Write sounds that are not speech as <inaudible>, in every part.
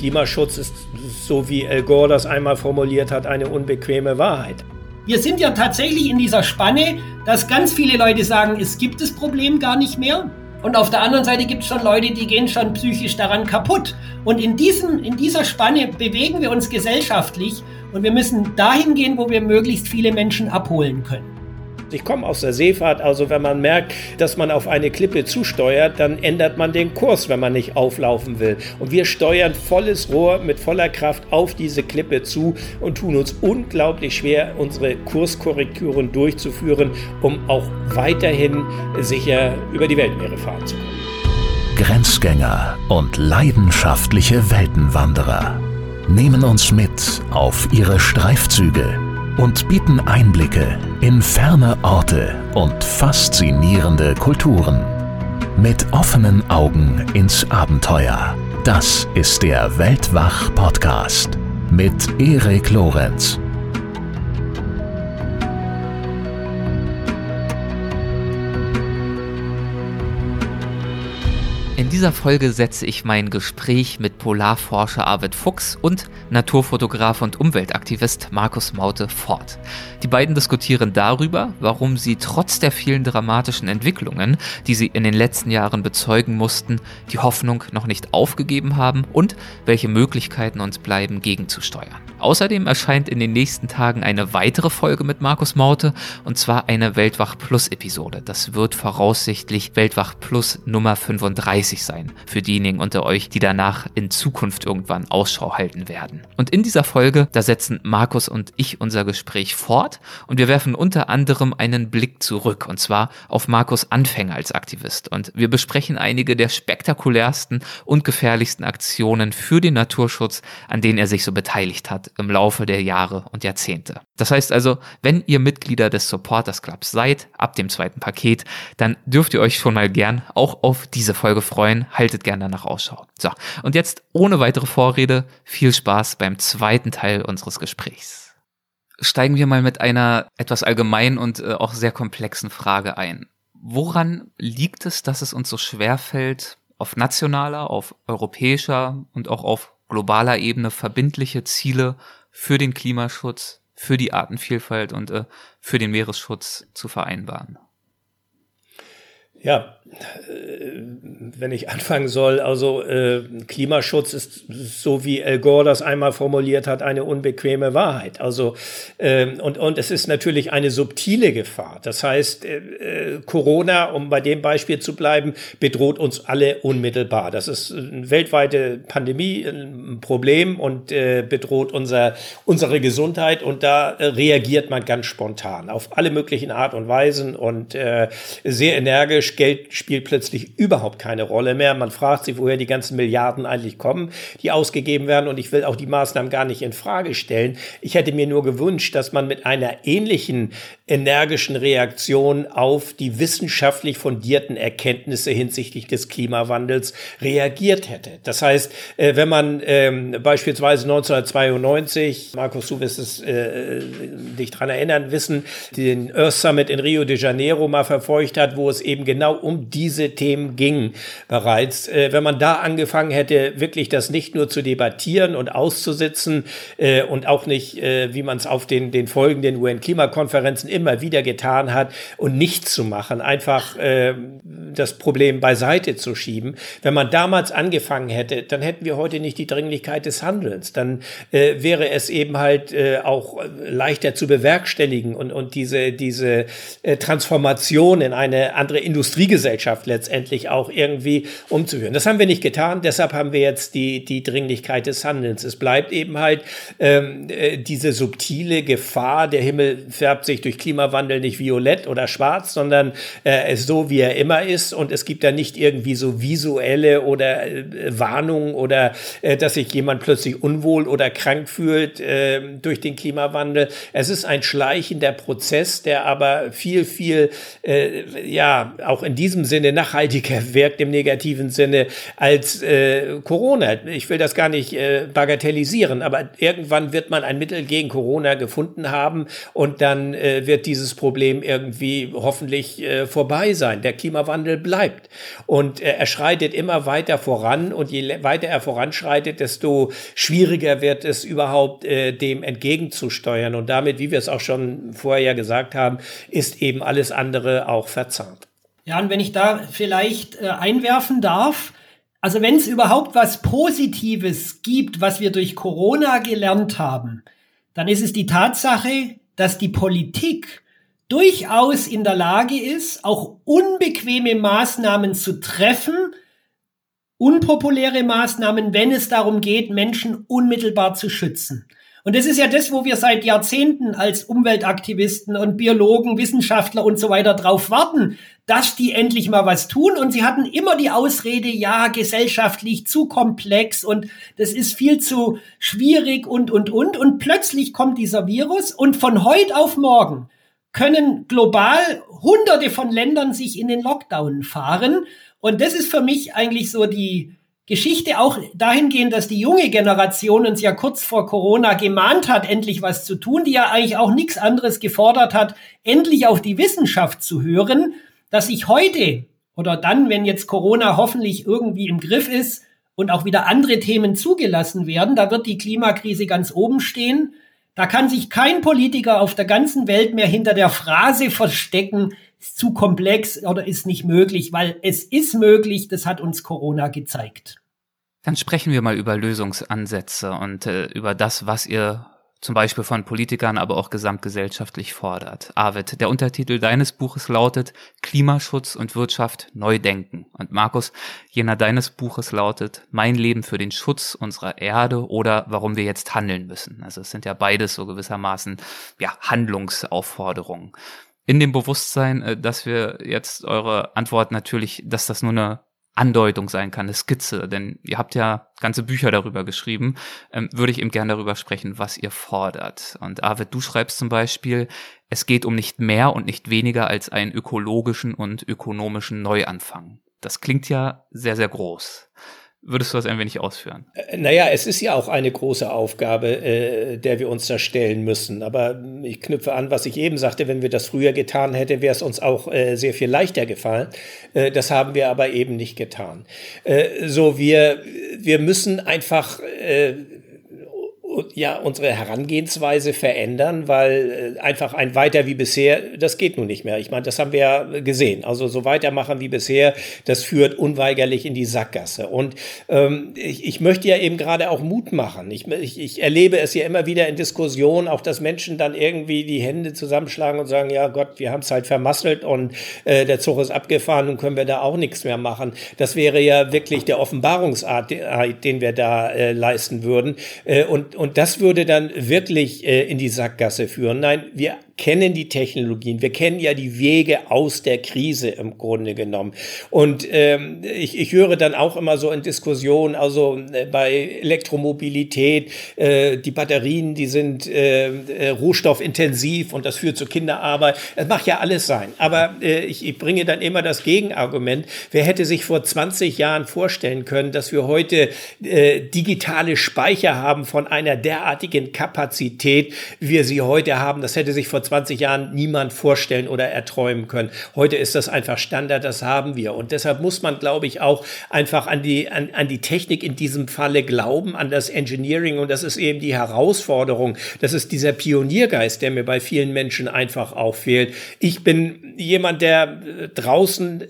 Klimaschutz ist, so wie Al Gore das einmal formuliert hat, eine unbequeme Wahrheit. Wir sind ja tatsächlich in dieser Spanne, dass ganz viele Leute sagen, es gibt das Problem gar nicht mehr. Und auf der anderen Seite gibt es schon Leute, die gehen schon psychisch daran kaputt. Und in, diesen, in dieser Spanne bewegen wir uns gesellschaftlich und wir müssen dahin gehen, wo wir möglichst viele Menschen abholen können. Ich komme aus der Seefahrt, also wenn man merkt, dass man auf eine Klippe zusteuert, dann ändert man den Kurs, wenn man nicht auflaufen will. Und wir steuern volles Rohr mit voller Kraft auf diese Klippe zu und tun uns unglaublich schwer, unsere Kurskorrekturen durchzuführen, um auch weiterhin sicher über die Weltmeere fahren zu können. Grenzgänger und leidenschaftliche Weltenwanderer nehmen uns mit auf ihre Streifzüge und bieten Einblicke in ferne Orte und faszinierende Kulturen. Mit offenen Augen ins Abenteuer. Das ist der Weltwach-Podcast mit Erik Lorenz. Dieser Folge setze ich mein Gespräch mit Polarforscher Arvid Fuchs und Naturfotograf und Umweltaktivist Markus Maute fort. Die beiden diskutieren darüber, warum sie trotz der vielen dramatischen Entwicklungen, die sie in den letzten Jahren bezeugen mussten, die Hoffnung noch nicht aufgegeben haben und welche Möglichkeiten uns bleiben, gegenzusteuern. Außerdem erscheint in den nächsten Tagen eine weitere Folge mit Markus Maute und zwar eine Weltwach Plus Episode. Das wird voraussichtlich Weltwach Plus Nummer 35 sein für diejenigen unter euch, die danach in Zukunft irgendwann Ausschau halten werden. Und in dieser Folge, da setzen Markus und ich unser Gespräch fort und wir werfen unter anderem einen Blick zurück und zwar auf Markus Anfänger als Aktivist und wir besprechen einige der spektakulärsten und gefährlichsten Aktionen für den Naturschutz, an denen er sich so beteiligt hat im Laufe der Jahre und Jahrzehnte. Das heißt also, wenn ihr Mitglieder des Supporters Clubs seid, ab dem zweiten Paket, dann dürft ihr euch schon mal gern auch auf diese Folge freuen. Haltet gern danach Ausschau. So, und jetzt ohne weitere Vorrede, viel Spaß beim zweiten Teil unseres Gesprächs. Steigen wir mal mit einer etwas allgemeinen und äh, auch sehr komplexen Frage ein. Woran liegt es, dass es uns so schwer fällt, auf nationaler, auf europäischer und auch auf globaler Ebene verbindliche Ziele für den Klimaschutz, für die Artenvielfalt und äh, für den Meeresschutz zu vereinbaren. Ja, äh, wenn ich anfangen soll, also äh, Klimaschutz ist, so wie Al Gore das einmal formuliert hat, eine unbequeme Wahrheit. Also äh, und und es ist natürlich eine subtile Gefahr. Das heißt, äh, äh, Corona, um bei dem Beispiel zu bleiben, bedroht uns alle unmittelbar. Das ist eine weltweite Pandemie, ein Problem und äh, bedroht unser unsere Gesundheit und da äh, reagiert man ganz spontan auf alle möglichen Art und Weisen und äh, sehr energisch Geld spielt plötzlich überhaupt keine Rolle mehr. Man fragt sich, woher die ganzen Milliarden eigentlich kommen, die ausgegeben werden. Und ich will auch die Maßnahmen gar nicht in Frage stellen. Ich hätte mir nur gewünscht, dass man mit einer ähnlichen energischen Reaktion auf die wissenschaftlich fundierten Erkenntnisse hinsichtlich des Klimawandels reagiert hätte. Das heißt, äh, wenn man ähm, beispielsweise 1992, Markus, du wirst es äh, dich dran erinnern, wissen, den Earth Summit in Rio de Janeiro mal verfolgt hat, wo es eben genau genau um diese Themen ging bereits. Äh, wenn man da angefangen hätte, wirklich das nicht nur zu debattieren und auszusitzen äh, und auch nicht, äh, wie man es auf den, den folgenden UN-Klimakonferenzen immer wieder getan hat und nichts zu machen, einfach äh, das Problem beiseite zu schieben. Wenn man damals angefangen hätte, dann hätten wir heute nicht die Dringlichkeit des Handelns. Dann äh, wäre es eben halt äh, auch leichter zu bewerkstelligen und, und diese, diese Transformation in eine andere Industrie Industriegesellschaft letztendlich auch irgendwie umzuhören. Das haben wir nicht getan, deshalb haben wir jetzt die, die Dringlichkeit des Handelns. Es bleibt eben halt ähm, äh, diese subtile Gefahr, der Himmel färbt sich durch Klimawandel nicht violett oder schwarz, sondern äh, ist so, wie er immer ist und es gibt da nicht irgendwie so visuelle oder äh, Warnungen oder äh, dass sich jemand plötzlich unwohl oder krank fühlt äh, durch den Klimawandel. Es ist ein schleichender Prozess, der aber viel, viel, äh, ja, auch auch in diesem Sinne nachhaltiger <laughs> wirkt im negativen Sinne als äh, Corona. Ich will das gar nicht äh, bagatellisieren, aber irgendwann wird man ein Mittel gegen Corona gefunden haben und dann äh, wird dieses Problem irgendwie hoffentlich äh, vorbei sein. Der Klimawandel bleibt und äh, er schreitet immer weiter voran und je weiter er voranschreitet, desto schwieriger wird es überhaupt äh, dem entgegenzusteuern und damit, wie wir es auch schon vorher gesagt haben, ist eben alles andere auch verzahnt. Ja, und wenn ich da vielleicht äh, einwerfen darf, also wenn es überhaupt was Positives gibt, was wir durch Corona gelernt haben, dann ist es die Tatsache, dass die Politik durchaus in der Lage ist, auch unbequeme Maßnahmen zu treffen, unpopuläre Maßnahmen, wenn es darum geht, Menschen unmittelbar zu schützen. Und das ist ja das, wo wir seit Jahrzehnten als Umweltaktivisten und Biologen, Wissenschaftler und so weiter drauf warten, dass die endlich mal was tun. Und sie hatten immer die Ausrede, ja, gesellschaftlich zu komplex und das ist viel zu schwierig und, und, und. Und plötzlich kommt dieser Virus und von heute auf morgen können global hunderte von Ländern sich in den Lockdown fahren. Und das ist für mich eigentlich so die, Geschichte auch dahingehend, dass die junge Generation uns ja kurz vor Corona gemahnt hat, endlich was zu tun, die ja eigentlich auch nichts anderes gefordert hat, endlich auf die Wissenschaft zu hören, dass sich heute oder dann, wenn jetzt Corona hoffentlich irgendwie im Griff ist und auch wieder andere Themen zugelassen werden, da wird die Klimakrise ganz oben stehen. Da kann sich kein Politiker auf der ganzen Welt mehr hinter der Phrase verstecken, ist zu komplex oder ist nicht möglich, weil es ist möglich, das hat uns Corona gezeigt. Dann sprechen wir mal über Lösungsansätze und äh, über das, was ihr zum Beispiel von Politikern, aber auch gesamtgesellschaftlich fordert. Arvid, der Untertitel deines Buches lautet Klimaschutz und Wirtschaft neu denken. Und Markus, jener deines Buches lautet Mein Leben für den Schutz unserer Erde oder warum wir jetzt handeln müssen. Also es sind ja beides so gewissermaßen ja, Handlungsaufforderungen. In dem Bewusstsein, äh, dass wir jetzt eure Antwort natürlich, dass das nur eine Andeutung sein kann, eine Skizze, denn ihr habt ja ganze Bücher darüber geschrieben, ähm, würde ich eben gerne darüber sprechen, was ihr fordert. Und Arvid, du schreibst zum Beispiel, es geht um nicht mehr und nicht weniger als einen ökologischen und ökonomischen Neuanfang. Das klingt ja sehr, sehr groß. Würdest du das ein wenig ausführen? Äh, naja, es ist ja auch eine große Aufgabe, äh, der wir uns da stellen müssen. Aber ich knüpfe an, was ich eben sagte, wenn wir das früher getan hätten, wäre es uns auch äh, sehr viel leichter gefallen. Äh, das haben wir aber eben nicht getan. Äh, so, wir, wir müssen einfach äh, ja unsere Herangehensweise verändern, weil äh, einfach ein weiter wie bisher, das geht nun nicht mehr. Ich meine, das haben wir ja gesehen. Also so weitermachen wie bisher, das führt unweigerlich in die Sackgasse. Und ähm, ich, ich möchte ja eben gerade auch Mut machen. Ich, ich, ich erlebe es ja immer wieder in Diskussionen, auch dass Menschen dann irgendwie die Hände zusammenschlagen und sagen, ja Gott, wir haben es halt vermasselt und äh, der Zug ist abgefahren und können wir da auch nichts mehr machen. Das wäre ja wirklich der Offenbarungsart, den wir da äh, leisten würden. Äh, und, und das würde dann wirklich äh, in die Sackgasse führen. Nein, wir kennen die Technologien, wir kennen ja die Wege aus der Krise im Grunde genommen. Und ähm, ich, ich höre dann auch immer so in Diskussionen, also äh, bei Elektromobilität, äh, die Batterien, die sind äh, äh, rohstoffintensiv und das führt zu Kinderarbeit. Das mag ja alles sein. Aber äh, ich, ich bringe dann immer das Gegenargument. Wer hätte sich vor 20 Jahren vorstellen können, dass wir heute äh, digitale Speicher haben von einer derartigen Kapazität, wie wir sie heute haben? Das hätte sich vor 20 Jahren niemand vorstellen oder erträumen können. Heute ist das einfach Standard, das haben wir. Und deshalb muss man, glaube ich, auch einfach an die, an, an die Technik in diesem Falle glauben, an das Engineering. Und das ist eben die Herausforderung. Das ist dieser Pioniergeist, der mir bei vielen Menschen einfach auch fehlt. Ich bin jemand, der äh, draußen äh,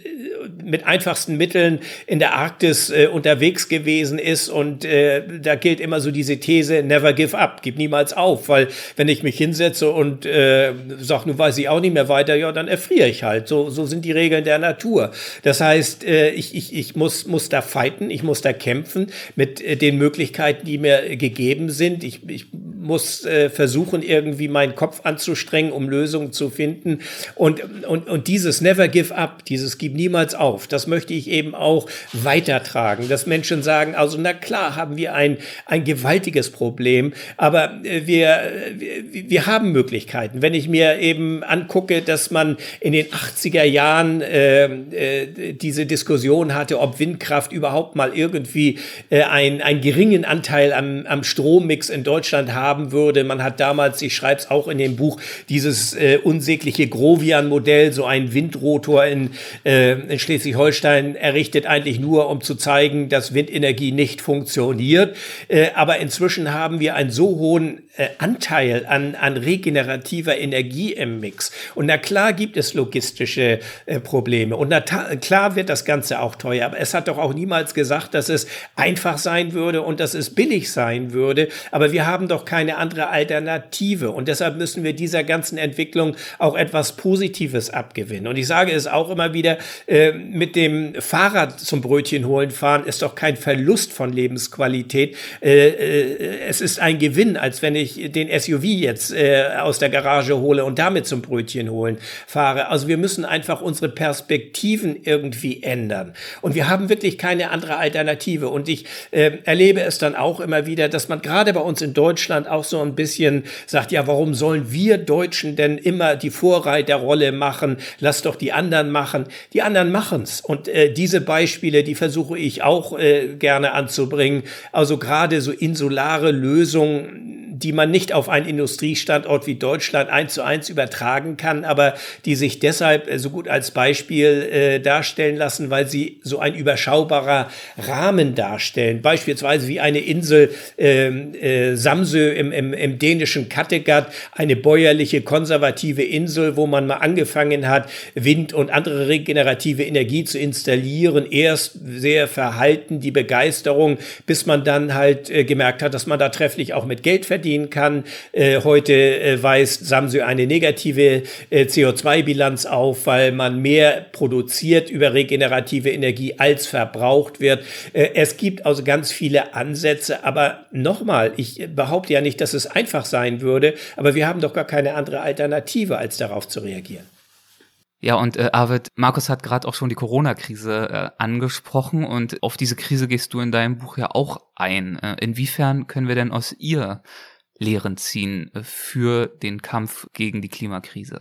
mit einfachsten Mitteln in der Arktis äh, unterwegs gewesen ist. Und äh, da gilt immer so diese These, never give up, gib niemals auf. Weil wenn ich mich hinsetze und äh, sagt, nun weiß ich auch nicht mehr weiter, ja, dann erfriere ich halt. So, so sind die Regeln der Natur. Das heißt, äh, ich, ich, ich muss, muss da fighten, ich muss da kämpfen mit äh, den Möglichkeiten, die mir gegeben sind. Ich, ich muss äh, versuchen, irgendwie meinen Kopf anzustrengen, um Lösungen zu finden. Und, und, und dieses Never Give Up, dieses Gib niemals auf, das möchte ich eben auch weitertragen, dass Menschen sagen, also na klar haben wir ein, ein gewaltiges Problem, aber äh, wir, wir, wir haben Möglichkeiten. Wenn ich mir eben angucke, dass man in den 80er Jahren äh, äh, diese Diskussion hatte, ob Windkraft überhaupt mal irgendwie äh, ein, einen geringen Anteil am, am Strommix in Deutschland haben würde. Man hat damals, ich schreibe es auch in dem Buch, dieses äh, unsägliche Grovian-Modell, so ein Windrotor in, äh, in Schleswig-Holstein errichtet, eigentlich nur, um zu zeigen, dass Windenergie nicht funktioniert. Äh, aber inzwischen haben wir einen so hohen äh, Anteil an, an regenerativer Energie im Mix. Und na klar gibt es logistische äh, Probleme. Und na klar wird das Ganze auch teuer. Aber es hat doch auch niemals gesagt, dass es einfach sein würde und dass es billig sein würde. Aber wir haben doch keine andere Alternative. Und deshalb müssen wir dieser ganzen Entwicklung auch etwas Positives abgewinnen. Und ich sage es auch immer wieder, äh, mit dem Fahrrad zum Brötchen holen fahren ist doch kein Verlust von Lebensqualität. Äh, äh, es ist ein Gewinn, als wenn ich den SUV jetzt äh, aus der Garage hole und damit zum Brötchen holen fahre. Also wir müssen einfach unsere Perspektiven irgendwie ändern. Und wir haben wirklich keine andere Alternative. Und ich äh, erlebe es dann auch immer wieder, dass man gerade bei uns in Deutschland auch so ein bisschen sagt, ja, warum sollen wir Deutschen denn immer die Vorreiterrolle machen? Lass doch die anderen machen. Die anderen machen's. Und äh, diese Beispiele, die versuche ich auch äh, gerne anzubringen. Also gerade so insulare Lösungen, die man nicht auf einen Industriestandort wie Deutschland eins zu eins übertragen kann, aber die sich deshalb äh, so gut als Beispiel äh, darstellen lassen, weil sie so ein überschaubarer Rahmen darstellen. Beispielsweise wie eine Insel ähm, äh, Samsø im, im, im dänischen Kattegat, eine bäuerliche, konservative Insel, wo man mal angefangen hat, Wind und andere regenerative Energie zu installieren. Erst sehr verhalten die Begeisterung, bis man dann halt äh, gemerkt hat, dass man da trefflich auch mit Geld verdient verdienen kann. Äh, heute äh, weist Samsung eine negative äh, CO2-Bilanz auf, weil man mehr produziert über regenerative Energie als verbraucht wird. Äh, es gibt also ganz viele Ansätze, aber nochmal, ich behaupte ja nicht, dass es einfach sein würde, aber wir haben doch gar keine andere Alternative, als darauf zu reagieren. Ja, und äh, Arvid, Markus hat gerade auch schon die Corona-Krise äh, angesprochen und auf diese Krise gehst du in deinem Buch ja auch ein. Äh, inwiefern können wir denn aus ihr Lehren ziehen für den Kampf gegen die Klimakrise?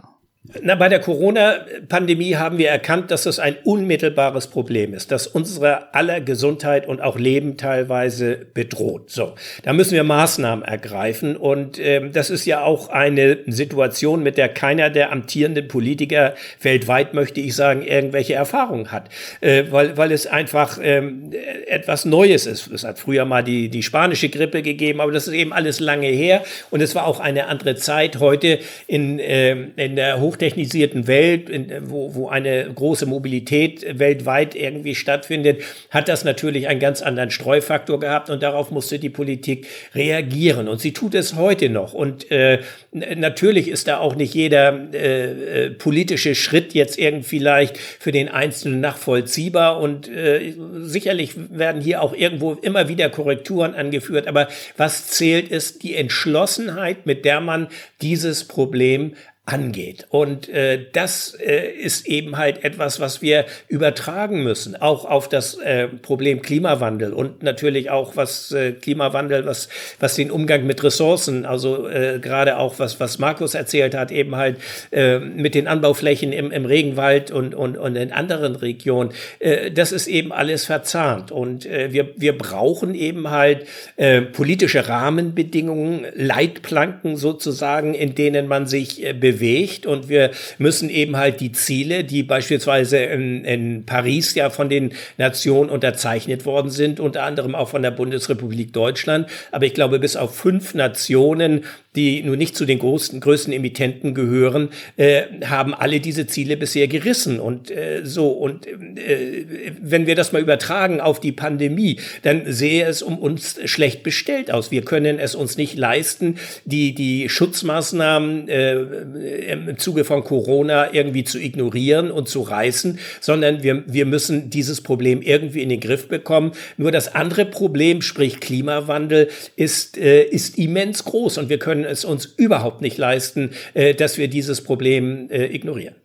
Na, bei der Corona-Pandemie haben wir erkannt, dass das ein unmittelbares Problem ist, dass unsere aller Gesundheit und auch Leben teilweise bedroht. So, da müssen wir Maßnahmen ergreifen und ähm, das ist ja auch eine Situation, mit der keiner der amtierenden Politiker weltweit, möchte ich sagen, irgendwelche Erfahrungen hat, äh, weil, weil es einfach ähm, etwas Neues ist. Es hat früher mal die, die spanische Grippe gegeben, aber das ist eben alles lange her und es war auch eine andere Zeit. Heute in, äh, in der hochtechnisierten Welt, wo, wo eine große Mobilität weltweit irgendwie stattfindet, hat das natürlich einen ganz anderen Streufaktor gehabt und darauf musste die Politik reagieren. Und sie tut es heute noch. Und äh, natürlich ist da auch nicht jeder äh, äh, politische Schritt jetzt irgendwie leicht für den Einzelnen nachvollziehbar. Und äh, sicherlich werden hier auch irgendwo immer wieder Korrekturen angeführt. Aber was zählt, ist die Entschlossenheit, mit der man dieses Problem angeht. Und äh, das äh, ist eben halt etwas, was wir übertragen müssen, auch auf das äh, Problem Klimawandel und natürlich auch was äh, Klimawandel, was was den Umgang mit Ressourcen, also äh, gerade auch was was Markus erzählt hat, eben halt äh, mit den Anbauflächen im, im Regenwald und und und in anderen Regionen. Äh, das ist eben alles verzahnt und äh, wir wir brauchen eben halt äh, politische Rahmenbedingungen, Leitplanken sozusagen, in denen man sich äh, bewegt bewegt und wir müssen eben halt die Ziele, die beispielsweise in, in Paris ja von den Nationen unterzeichnet worden sind, unter anderem auch von der Bundesrepublik Deutschland, aber ich glaube bis auf fünf Nationen die nun nicht zu den größten, größten Emittenten gehören, äh, haben alle diese Ziele bisher gerissen. Und äh, so, und äh, wenn wir das mal übertragen auf die Pandemie, dann sehe es um uns schlecht bestellt aus. Wir können es uns nicht leisten, die, die Schutzmaßnahmen äh, im Zuge von Corona irgendwie zu ignorieren und zu reißen, sondern wir, wir müssen dieses Problem irgendwie in den Griff bekommen. Nur das andere Problem, sprich Klimawandel, ist, äh, ist immens groß und wir können es uns überhaupt nicht leisten, äh, dass wir dieses Problem äh, ignorieren.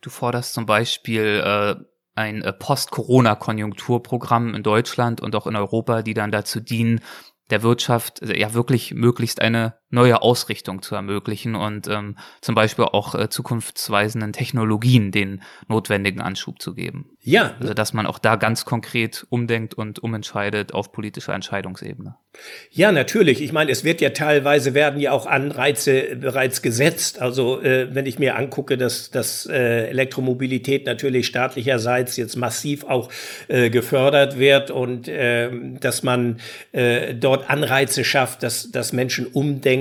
Du forderst zum Beispiel äh, ein äh, Post-Corona-Konjunkturprogramm in Deutschland und auch in Europa, die dann dazu dienen, der Wirtschaft äh, ja wirklich möglichst eine neue Ausrichtung zu ermöglichen und ähm, zum Beispiel auch äh, zukunftsweisenden Technologien den notwendigen Anschub zu geben. Ja. Also dass man auch da ganz konkret umdenkt und umentscheidet auf politischer Entscheidungsebene. Ja, natürlich. Ich meine, es wird ja teilweise werden ja auch Anreize bereits gesetzt. Also äh, wenn ich mir angucke, dass, dass äh, Elektromobilität natürlich staatlicherseits jetzt massiv auch äh, gefördert wird und äh, dass man äh, dort Anreize schafft, dass, dass Menschen umdenken,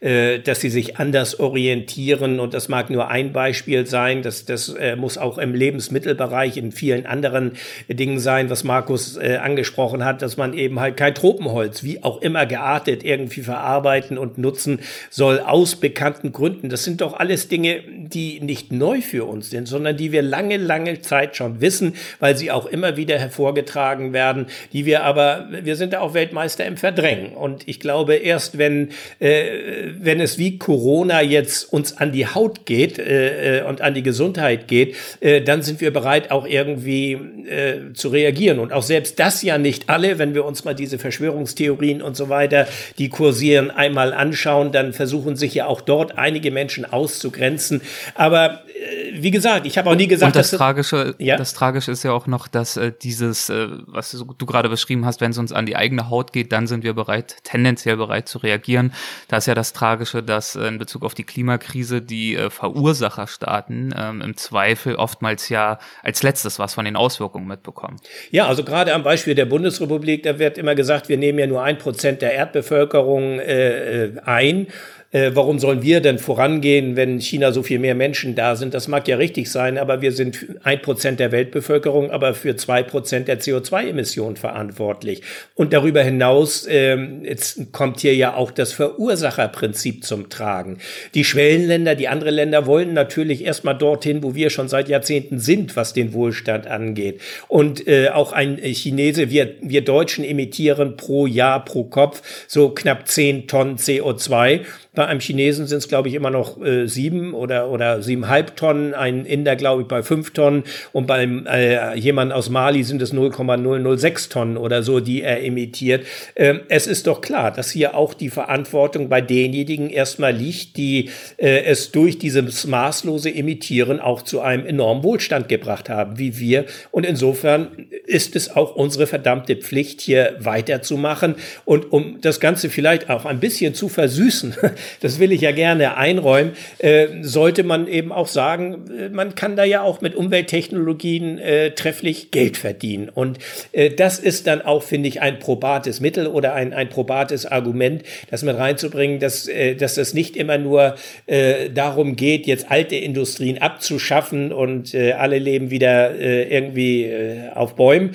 äh, dass sie sich anders orientieren. Und das mag nur ein Beispiel sein. Das, das äh, muss auch im Lebensmittelbereich in vielen anderen Dingen sein, was Markus äh, angesprochen hat, dass man eben halt kein Tropenholz, wie auch immer geartet, irgendwie verarbeiten und nutzen soll, aus bekannten Gründen. Das sind doch alles Dinge, die nicht neu für uns sind, sondern die wir lange, lange Zeit schon wissen, weil sie auch immer wieder hervorgetragen werden, die wir aber, wir sind da auch Weltmeister im Verdrängen. Und ich glaube, erst wenn, äh, wenn es wie Corona jetzt uns an die Haut geht äh, äh und an die Gesundheit geht, äh, dann sind wir bereit, auch irgendwie äh, zu reagieren. Und auch selbst das ja nicht alle, wenn wir uns mal diese Verschwörungstheorien und so weiter, die kursieren, einmal anschauen, dann versuchen sich ja auch dort einige Menschen auszugrenzen. Aber äh, wie gesagt, ich habe auch nie gesagt, und das dass Tragische, ja? das Tragische ist ja auch noch, dass äh, dieses, äh, was du, du gerade beschrieben hast, wenn es uns an die eigene Haut geht, dann sind wir bereit, tendenziell bereit zu reagieren. Da ist ja das Tragische, dass äh, in Bezug auf die Klimakrise die äh, Verursacherstaaten ähm, im Zweifel oftmals ja als letztes was von den Auswirkungen mitbekommen. Ja, also gerade am Beispiel der Bundesrepublik, da wird immer gesagt, wir nehmen ja nur ein Prozent der Erdbevölkerung äh, äh ein äh, warum sollen wir denn vorangehen, wenn China so viel mehr Menschen da sind? Das mag ja richtig sein, aber wir sind ein Prozent der Weltbevölkerung, aber für zwei Prozent der CO2-Emissionen verantwortlich. Und darüber hinaus ähm, jetzt kommt hier ja auch das Verursacherprinzip zum Tragen. Die Schwellenländer, die andere Länder wollen natürlich erstmal dorthin, wo wir schon seit Jahrzehnten sind, was den Wohlstand angeht. Und äh, auch ein Chinese, wir, wir Deutschen emittieren pro Jahr, pro Kopf so knapp zehn Tonnen CO2. Bei einem Chinesen sind es, glaube ich, immer noch äh, sieben oder, oder siebeneinhalb Tonnen. Ein Inder, glaube ich, bei fünf Tonnen. Und beim äh, jemand aus Mali sind es 0,006 Tonnen oder so, die er emittiert. Ähm, es ist doch klar, dass hier auch die Verantwortung bei denjenigen erstmal liegt, die äh, es durch dieses maßlose Emittieren auch zu einem enormen Wohlstand gebracht haben, wie wir. Und insofern ist es auch unsere verdammte Pflicht, hier weiterzumachen. Und um das Ganze vielleicht auch ein bisschen zu versüßen, das will ich ja gerne einräumen, äh, sollte man eben auch sagen, äh, man kann da ja auch mit Umwelttechnologien äh, trefflich Geld verdienen. Und äh, das ist dann auch, finde ich, ein probates Mittel oder ein, ein probates Argument, das mit reinzubringen, dass, äh, dass das nicht immer nur äh, darum geht, jetzt alte Industrien abzuschaffen und alle leben wieder irgendwie auf Bäumen,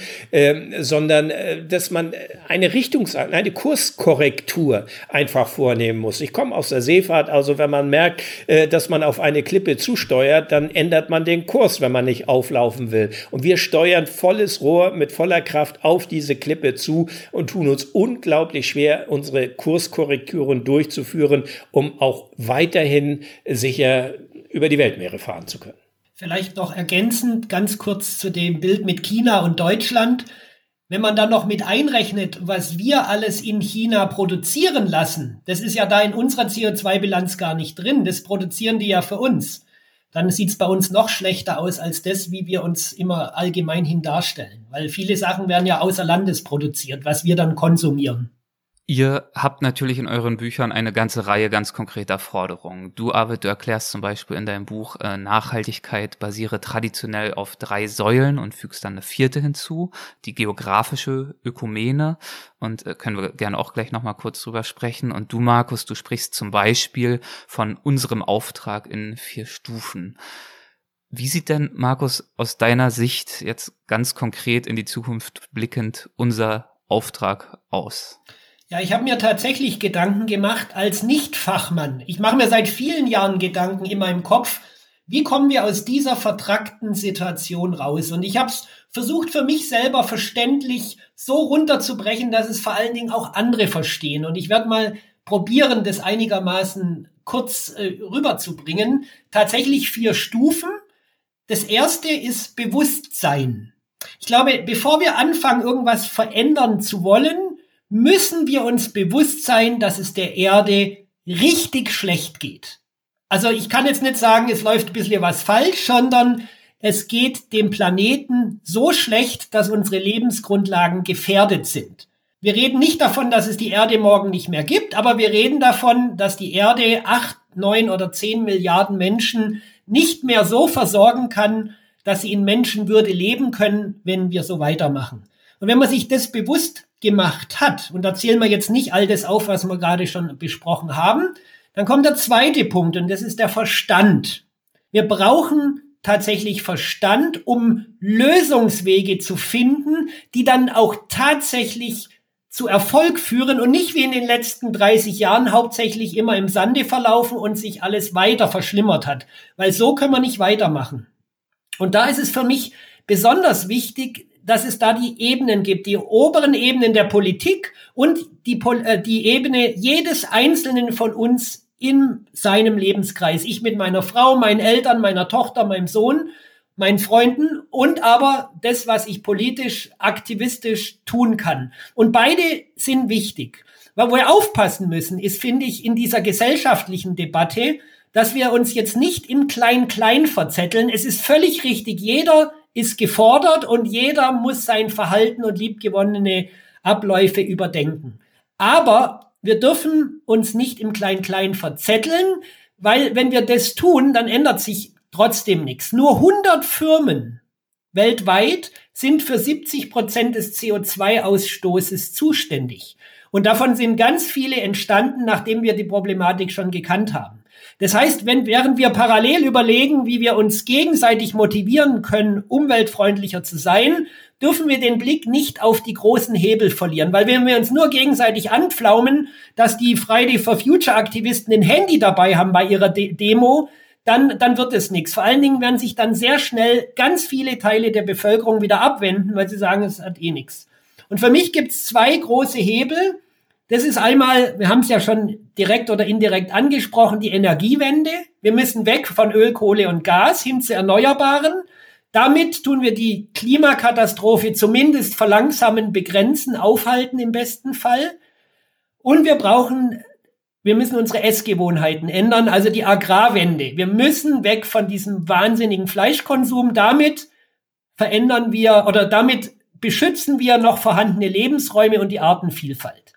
sondern dass man eine Richtungs-, eine Kurskorrektur einfach vornehmen muss. Ich komme aus der Seefahrt. Also wenn man merkt, äh, dass man auf eine Klippe zusteuert, dann ändert man den Kurs, wenn man nicht auflaufen will. Und wir steuern volles Rohr mit voller Kraft auf diese Klippe zu und tun uns unglaublich schwer, unsere Kurskorrekturen durchzuführen, um auch weiterhin sicher über die Weltmeere fahren zu können. Vielleicht noch ergänzend ganz kurz zu dem Bild mit China und Deutschland. Wenn man dann noch mit einrechnet, was wir alles in China produzieren lassen, das ist ja da in unserer CO2-Bilanz gar nicht drin, das produzieren die ja für uns, dann sieht es bei uns noch schlechter aus als das, wie wir uns immer allgemein hin darstellen. Weil viele Sachen werden ja außer Landes produziert, was wir dann konsumieren. Ihr habt natürlich in euren Büchern eine ganze Reihe ganz konkreter Forderungen. Du, Arvid, du erklärst zum Beispiel in deinem Buch, äh, Nachhaltigkeit basiere traditionell auf drei Säulen und fügst dann eine vierte hinzu, die geografische Ökumene. Und äh, können wir gerne auch gleich nochmal kurz drüber sprechen. Und du, Markus, du sprichst zum Beispiel von unserem Auftrag in vier Stufen. Wie sieht denn, Markus, aus deiner Sicht jetzt ganz konkret in die Zukunft blickend unser Auftrag aus? Ja, ich habe mir tatsächlich Gedanken gemacht als Nicht-Fachmann. Ich mache mir seit vielen Jahren Gedanken in meinem Kopf, wie kommen wir aus dieser vertrackten Situation raus? Und ich habe es versucht für mich selber verständlich so runterzubrechen, dass es vor allen Dingen auch andere verstehen. Und ich werde mal probieren, das einigermaßen kurz äh, rüberzubringen. Tatsächlich vier Stufen. Das erste ist Bewusstsein. Ich glaube, bevor wir anfangen, irgendwas verändern zu wollen, müssen wir uns bewusst sein, dass es der Erde richtig schlecht geht. Also ich kann jetzt nicht sagen, es läuft ein bisschen was falsch, sondern es geht dem Planeten so schlecht, dass unsere Lebensgrundlagen gefährdet sind. Wir reden nicht davon, dass es die Erde morgen nicht mehr gibt, aber wir reden davon, dass die Erde acht, neun oder zehn Milliarden Menschen nicht mehr so versorgen kann, dass sie in Menschenwürde leben können, wenn wir so weitermachen. Und wenn man sich das bewusst gemacht hat, und da zählen wir jetzt nicht all das auf, was wir gerade schon besprochen haben, dann kommt der zweite Punkt und das ist der Verstand. Wir brauchen tatsächlich Verstand, um Lösungswege zu finden, die dann auch tatsächlich zu Erfolg führen und nicht wie in den letzten 30 Jahren hauptsächlich immer im Sande verlaufen und sich alles weiter verschlimmert hat. Weil so können wir nicht weitermachen. Und da ist es für mich besonders wichtig, dass es da die Ebenen gibt, die oberen Ebenen der Politik und die, äh, die Ebene jedes Einzelnen von uns in seinem Lebenskreis. Ich mit meiner Frau, meinen Eltern, meiner Tochter, meinem Sohn, meinen Freunden und aber das, was ich politisch, aktivistisch tun kann. Und beide sind wichtig. Weil wir aufpassen müssen, ist, finde ich, in dieser gesellschaftlichen Debatte, dass wir uns jetzt nicht im Klein-Klein verzetteln. Es ist völlig richtig. Jeder ist gefordert und jeder muss sein Verhalten und liebgewonnene Abläufe überdenken. Aber wir dürfen uns nicht im Klein-Klein verzetteln, weil wenn wir das tun, dann ändert sich trotzdem nichts. Nur 100 Firmen weltweit sind für 70 Prozent des CO2-Ausstoßes zuständig. Und davon sind ganz viele entstanden, nachdem wir die Problematik schon gekannt haben. Das heißt, wenn, während wir parallel überlegen, wie wir uns gegenseitig motivieren können, umweltfreundlicher zu sein, dürfen wir den Blick nicht auf die großen Hebel verlieren. Weil wenn wir uns nur gegenseitig anpflaumen, dass die Friday for Future Aktivisten ein Handy dabei haben bei ihrer De Demo, dann, dann wird es nichts. Vor allen Dingen werden sich dann sehr schnell ganz viele Teile der Bevölkerung wieder abwenden, weil sie sagen, es hat eh nichts. Und für mich gibt es zwei große Hebel. Das ist einmal, wir haben es ja schon direkt oder indirekt angesprochen, die Energiewende. Wir müssen weg von Öl, Kohle und Gas hin zu Erneuerbaren. Damit tun wir die Klimakatastrophe zumindest verlangsamen, begrenzen, aufhalten im besten Fall. Und wir brauchen, wir müssen unsere Essgewohnheiten ändern, also die Agrarwende. Wir müssen weg von diesem wahnsinnigen Fleischkonsum. Damit verändern wir oder damit beschützen wir noch vorhandene Lebensräume und die Artenvielfalt.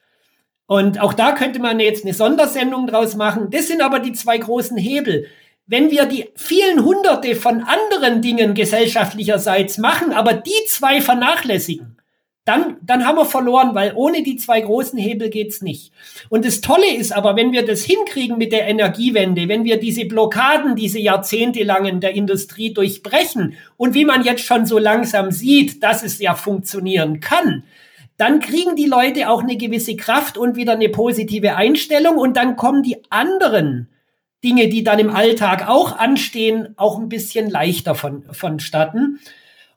Und auch da könnte man jetzt eine Sondersendung draus machen. Das sind aber die zwei großen Hebel. Wenn wir die vielen hunderte von anderen Dingen gesellschaftlicherseits machen, aber die zwei vernachlässigen, dann, dann haben wir verloren, weil ohne die zwei großen Hebel geht's nicht. Und das Tolle ist aber, wenn wir das hinkriegen mit der Energiewende, wenn wir diese Blockaden, diese jahrzehntelangen der Industrie durchbrechen und wie man jetzt schon so langsam sieht, dass es ja funktionieren kann, dann kriegen die Leute auch eine gewisse Kraft und wieder eine positive Einstellung und dann kommen die anderen Dinge, die dann im Alltag auch anstehen, auch ein bisschen leichter von, vonstatten.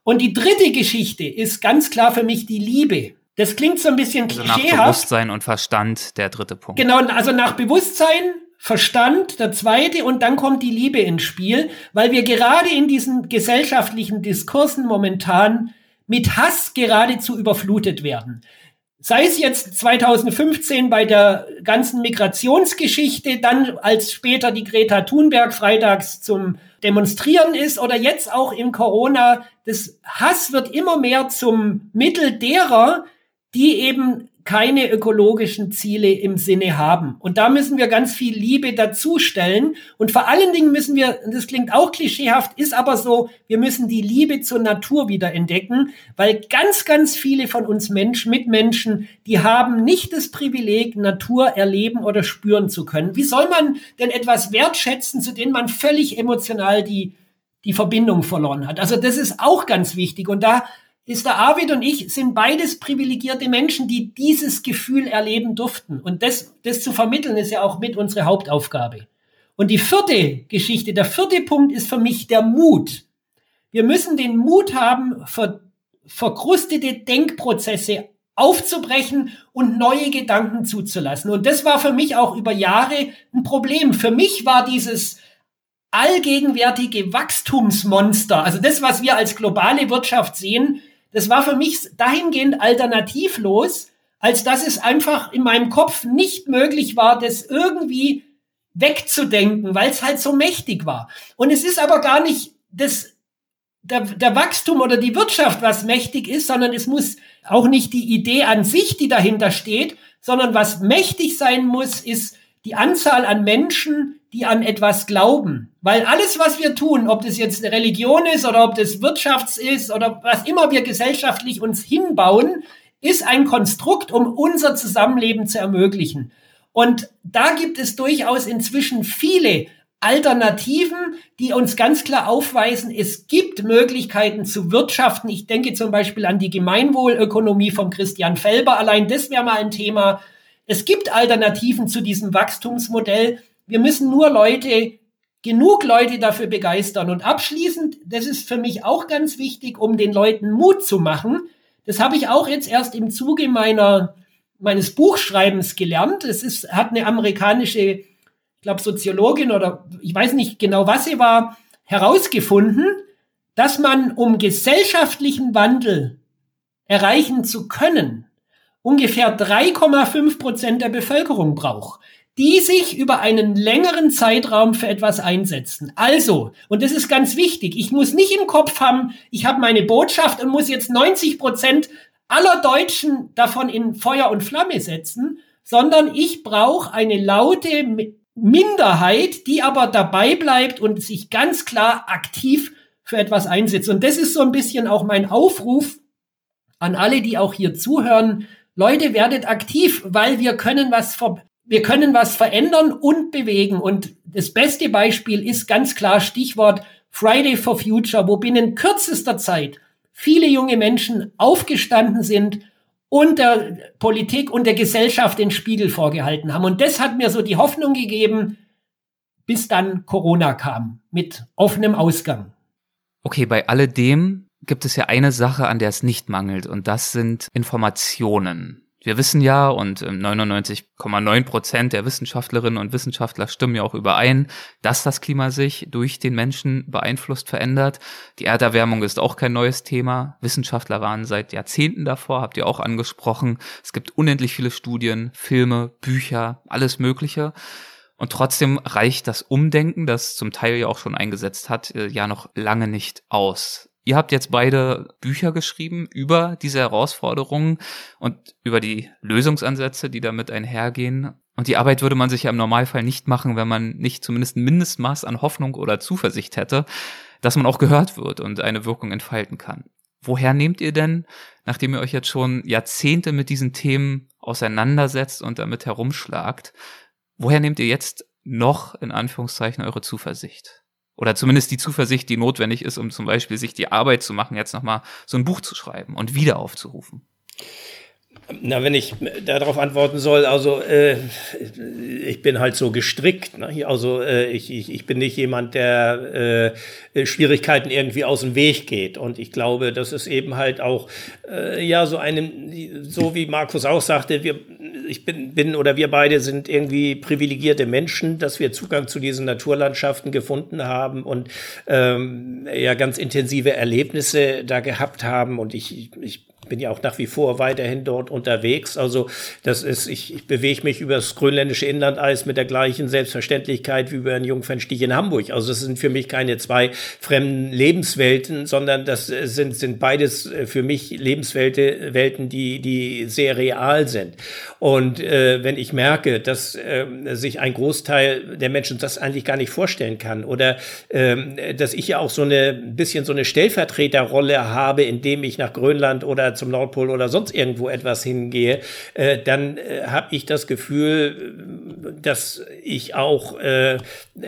Und die dritte Geschichte ist ganz klar für mich die Liebe. Das klingt so ein bisschen also klischeehaft. Nach Bewusstsein und Verstand, der dritte Punkt. Genau, also nach Bewusstsein, Verstand, der zweite, und dann kommt die Liebe ins Spiel, weil wir gerade in diesen gesellschaftlichen Diskursen momentan mit Hass geradezu überflutet werden. Sei es jetzt 2015 bei der ganzen Migrationsgeschichte, dann als später die Greta Thunberg freitags zum Demonstrieren ist oder jetzt auch im Corona. Das Hass wird immer mehr zum Mittel derer, die eben keine ökologischen Ziele im Sinne haben. Und da müssen wir ganz viel Liebe dazustellen. Und vor allen Dingen müssen wir, das klingt auch klischeehaft, ist aber so, wir müssen die Liebe zur Natur wieder entdecken, weil ganz, ganz viele von uns Menschen, Mitmenschen, die haben nicht das Privileg, Natur erleben oder spüren zu können. Wie soll man denn etwas wertschätzen, zu dem man völlig emotional die, die Verbindung verloren hat? Also das ist auch ganz wichtig. Und da ist der Arvid und ich sind beides privilegierte Menschen, die dieses Gefühl erleben durften. Und das, das zu vermitteln, ist ja auch mit unsere Hauptaufgabe. Und die vierte Geschichte, der vierte Punkt ist für mich der Mut. Wir müssen den Mut haben, ver, verkrustete Denkprozesse aufzubrechen und neue Gedanken zuzulassen. Und das war für mich auch über Jahre ein Problem. Für mich war dieses allgegenwärtige Wachstumsmonster, also das, was wir als globale Wirtschaft sehen, das war für mich dahingehend alternativlos, als dass es einfach in meinem Kopf nicht möglich war, das irgendwie wegzudenken, weil es halt so mächtig war. Und es ist aber gar nicht das, der, der Wachstum oder die Wirtschaft, was mächtig ist, sondern es muss auch nicht die Idee an sich, die dahinter steht, sondern was mächtig sein muss, ist die Anzahl an Menschen, die an etwas glauben. Weil alles, was wir tun, ob das jetzt eine Religion ist oder ob das Wirtschafts ist oder was immer wir gesellschaftlich uns hinbauen, ist ein Konstrukt, um unser Zusammenleben zu ermöglichen. Und da gibt es durchaus inzwischen viele Alternativen, die uns ganz klar aufweisen, es gibt Möglichkeiten zu wirtschaften. Ich denke zum Beispiel an die Gemeinwohlökonomie von Christian Felber. Allein das wäre mal ein Thema. Es gibt Alternativen zu diesem Wachstumsmodell. Wir müssen nur Leute, genug Leute dafür begeistern. Und abschließend, das ist für mich auch ganz wichtig, um den Leuten Mut zu machen. Das habe ich auch jetzt erst im Zuge meiner, meines Buchschreibens gelernt. Es ist, hat eine amerikanische, ich glaube, Soziologin oder ich weiß nicht genau, was sie war, herausgefunden, dass man, um gesellschaftlichen Wandel erreichen zu können, ungefähr 3,5 Prozent der Bevölkerung braucht die sich über einen längeren Zeitraum für etwas einsetzen. Also, und das ist ganz wichtig, ich muss nicht im Kopf haben, ich habe meine Botschaft und muss jetzt 90 Prozent aller Deutschen davon in Feuer und Flamme setzen, sondern ich brauche eine laute Minderheit, die aber dabei bleibt und sich ganz klar aktiv für etwas einsetzt. Und das ist so ein bisschen auch mein Aufruf an alle, die auch hier zuhören. Leute, werdet aktiv, weil wir können was ver wir können was verändern und bewegen. Und das beste Beispiel ist ganz klar Stichwort Friday for Future, wo binnen kürzester Zeit viele junge Menschen aufgestanden sind und der Politik und der Gesellschaft den Spiegel vorgehalten haben. Und das hat mir so die Hoffnung gegeben, bis dann Corona kam mit offenem Ausgang. Okay, bei alledem gibt es ja eine Sache, an der es nicht mangelt, und das sind Informationen. Wir wissen ja, und 99,9 ähm, Prozent der Wissenschaftlerinnen und Wissenschaftler stimmen ja auch überein, dass das Klima sich durch den Menschen beeinflusst, verändert. Die Erderwärmung ist auch kein neues Thema. Wissenschaftler waren seit Jahrzehnten davor, habt ihr auch angesprochen. Es gibt unendlich viele Studien, Filme, Bücher, alles Mögliche. Und trotzdem reicht das Umdenken, das zum Teil ja auch schon eingesetzt hat, äh, ja noch lange nicht aus. Ihr habt jetzt beide Bücher geschrieben über diese Herausforderungen und über die Lösungsansätze, die damit einhergehen. Und die Arbeit würde man sich ja im Normalfall nicht machen, wenn man nicht zumindest ein Mindestmaß an Hoffnung oder Zuversicht hätte, dass man auch gehört wird und eine Wirkung entfalten kann. Woher nehmt ihr denn, nachdem ihr euch jetzt schon Jahrzehnte mit diesen Themen auseinandersetzt und damit herumschlagt, woher nehmt ihr jetzt noch in Anführungszeichen eure Zuversicht? Oder zumindest die Zuversicht, die notwendig ist, um zum Beispiel sich die Arbeit zu machen, jetzt nochmal so ein Buch zu schreiben und wieder aufzurufen. Na, wenn ich darauf antworten soll, also äh, ich bin halt so gestrickt. Ne? Also äh, ich, ich, ich bin nicht jemand, der äh, Schwierigkeiten irgendwie aus dem Weg geht. Und ich glaube, das ist eben halt auch äh, ja so einem, so wie Markus auch sagte, wir, ich bin, bin oder wir beide sind irgendwie privilegierte Menschen, dass wir Zugang zu diesen Naturlandschaften gefunden haben und ähm, ja ganz intensive Erlebnisse da gehabt haben. Und ich, ich bin ja auch nach wie vor weiterhin dort unterwegs. Also das ist, ich, ich bewege mich über das grönländische Inlandeis mit der gleichen Selbstverständlichkeit wie über einen Jungfernstich in Hamburg. Also das sind für mich keine zwei fremden Lebenswelten, sondern das sind, sind beides für mich Lebenswelten, Welten, die, die sehr real sind. Und äh, wenn ich merke, dass äh, sich ein Großteil der Menschen das eigentlich gar nicht vorstellen kann oder äh, dass ich ja auch so eine bisschen so eine Stellvertreterrolle habe, indem ich nach Grönland oder zum Nordpol oder sonst irgendwo etwas hingehe, äh, dann äh, habe ich das Gefühl, dass ich auch äh,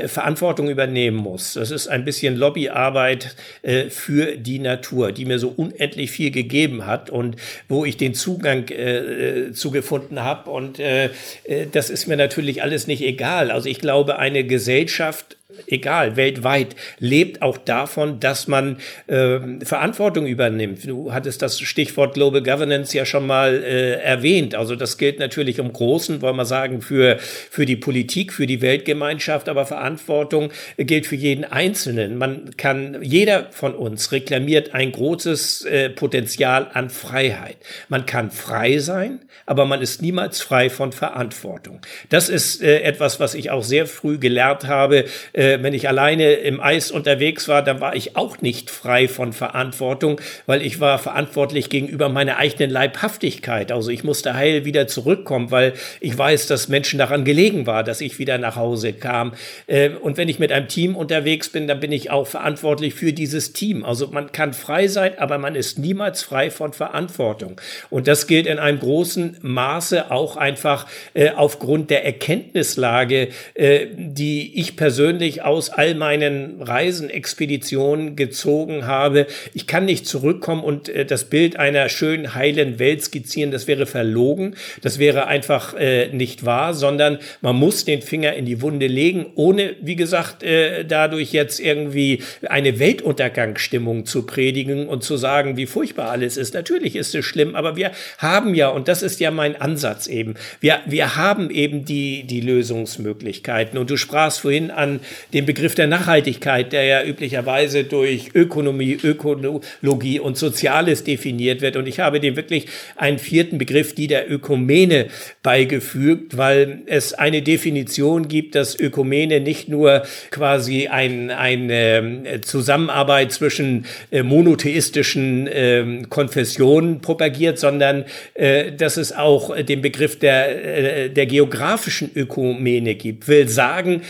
Verantwortung übernehmen muss. Das ist ein bisschen Lobbyarbeit äh, für die Natur, die mir so unendlich viel gegeben hat und wo ich den Zugang äh, zu gefunden habe. Und äh, äh das ist mir natürlich alles nicht egal. Also ich glaube, eine Gesellschaft egal, weltweit, lebt auch davon, dass man äh, Verantwortung übernimmt. Du hattest das Stichwort Global Governance ja schon mal äh, erwähnt. Also das gilt natürlich im Großen, wollen wir sagen, für, für die Politik, für die Weltgemeinschaft, aber Verantwortung gilt für jeden Einzelnen. Man kann, jeder von uns reklamiert ein großes äh, Potenzial an Freiheit. Man kann frei sein, aber man ist niemals frei von Verantwortung. Das ist äh, etwas, was ich auch sehr früh gelernt habe, äh, wenn ich alleine im Eis unterwegs war, dann war ich auch nicht frei von Verantwortung, weil ich war verantwortlich gegenüber meiner eigenen Leibhaftigkeit. Also ich musste heil wieder zurückkommen, weil ich weiß, dass Menschen daran gelegen war, dass ich wieder nach Hause kam. Äh, und wenn ich mit einem Team unterwegs bin, dann bin ich auch verantwortlich für dieses Team. Also man kann frei sein, aber man ist niemals frei von Verantwortung. Und das gilt in einem großen Maße auch einfach äh, aufgrund der Erkenntnislage, äh, die ich persönlich ich aus all meinen Reisen, Expeditionen gezogen habe. Ich kann nicht zurückkommen und äh, das Bild einer schönen, heilen Welt skizzieren. Das wäre verlogen. Das wäre einfach äh, nicht wahr, sondern man muss den Finger in die Wunde legen, ohne, wie gesagt, äh, dadurch jetzt irgendwie eine Weltuntergangsstimmung zu predigen und zu sagen, wie furchtbar alles ist. Natürlich ist es schlimm, aber wir haben ja, und das ist ja mein Ansatz eben, wir, wir haben eben die, die Lösungsmöglichkeiten. Und du sprachst vorhin an den Begriff der Nachhaltigkeit, der ja üblicherweise durch Ökonomie, Ökologie und Soziales definiert wird. Und ich habe dem wirklich einen vierten Begriff, die der Ökumene, beigefügt, weil es eine Definition gibt, dass Ökumene nicht nur quasi ein, eine Zusammenarbeit zwischen äh, monotheistischen ähm, Konfessionen propagiert, sondern äh, dass es auch den Begriff der, äh, der geografischen Ökumene gibt. Will sagen,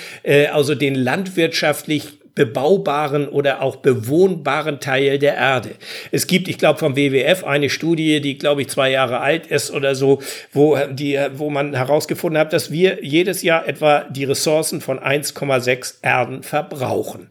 also den landwirtschaftlich bebaubaren oder auch bewohnbaren Teil der Erde. Es gibt, ich glaube, vom WWF eine Studie, die, glaube ich, zwei Jahre alt ist oder so, wo, die, wo man herausgefunden hat, dass wir jedes Jahr etwa die Ressourcen von 1,6 Erden verbrauchen.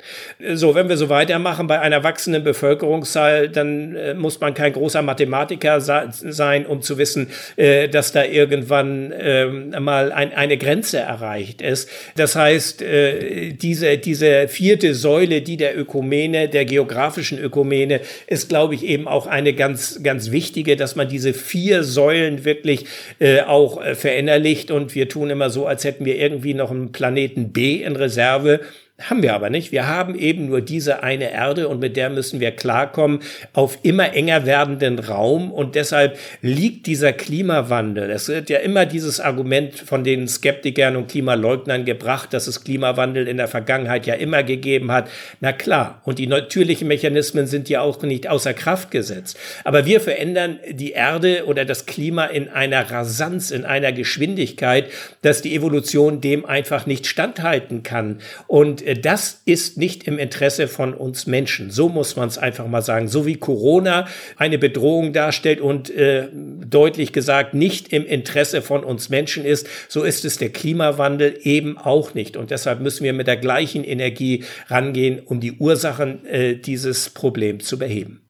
So, wenn wir so weitermachen bei einer wachsenden Bevölkerungszahl, dann äh, muss man kein großer Mathematiker sein, um zu wissen, äh, dass da irgendwann äh, mal ein, eine Grenze erreicht ist. Das heißt, äh, diese, diese vierte Säule, die der Ökumene, der geografischen Ökumene, ist, glaube ich, eben auch eine ganz, ganz wichtige, dass man diese vier Säulen wirklich äh, auch äh, verinnerlicht. Und wir tun immer so, als hätten wir irgendwie noch einen Planeten B in Reserve. Haben wir aber nicht. Wir haben eben nur diese eine Erde und mit der müssen wir klarkommen auf immer enger werdenden Raum und deshalb liegt dieser Klimawandel. Es wird ja immer dieses Argument von den Skeptikern und Klimaleugnern gebracht, dass es Klimawandel in der Vergangenheit ja immer gegeben hat. Na klar. Und die natürlichen Mechanismen sind ja auch nicht außer Kraft gesetzt. Aber wir verändern die Erde oder das Klima in einer Rasanz, in einer Geschwindigkeit, dass die Evolution dem einfach nicht standhalten kann. Und äh, das ist nicht im Interesse von uns Menschen. So muss man es einfach mal sagen. So wie Corona eine Bedrohung darstellt und äh, deutlich gesagt nicht im Interesse von uns Menschen ist, so ist es der Klimawandel eben auch nicht. Und deshalb müssen wir mit der gleichen Energie rangehen, um die Ursachen äh, dieses Problems zu beheben.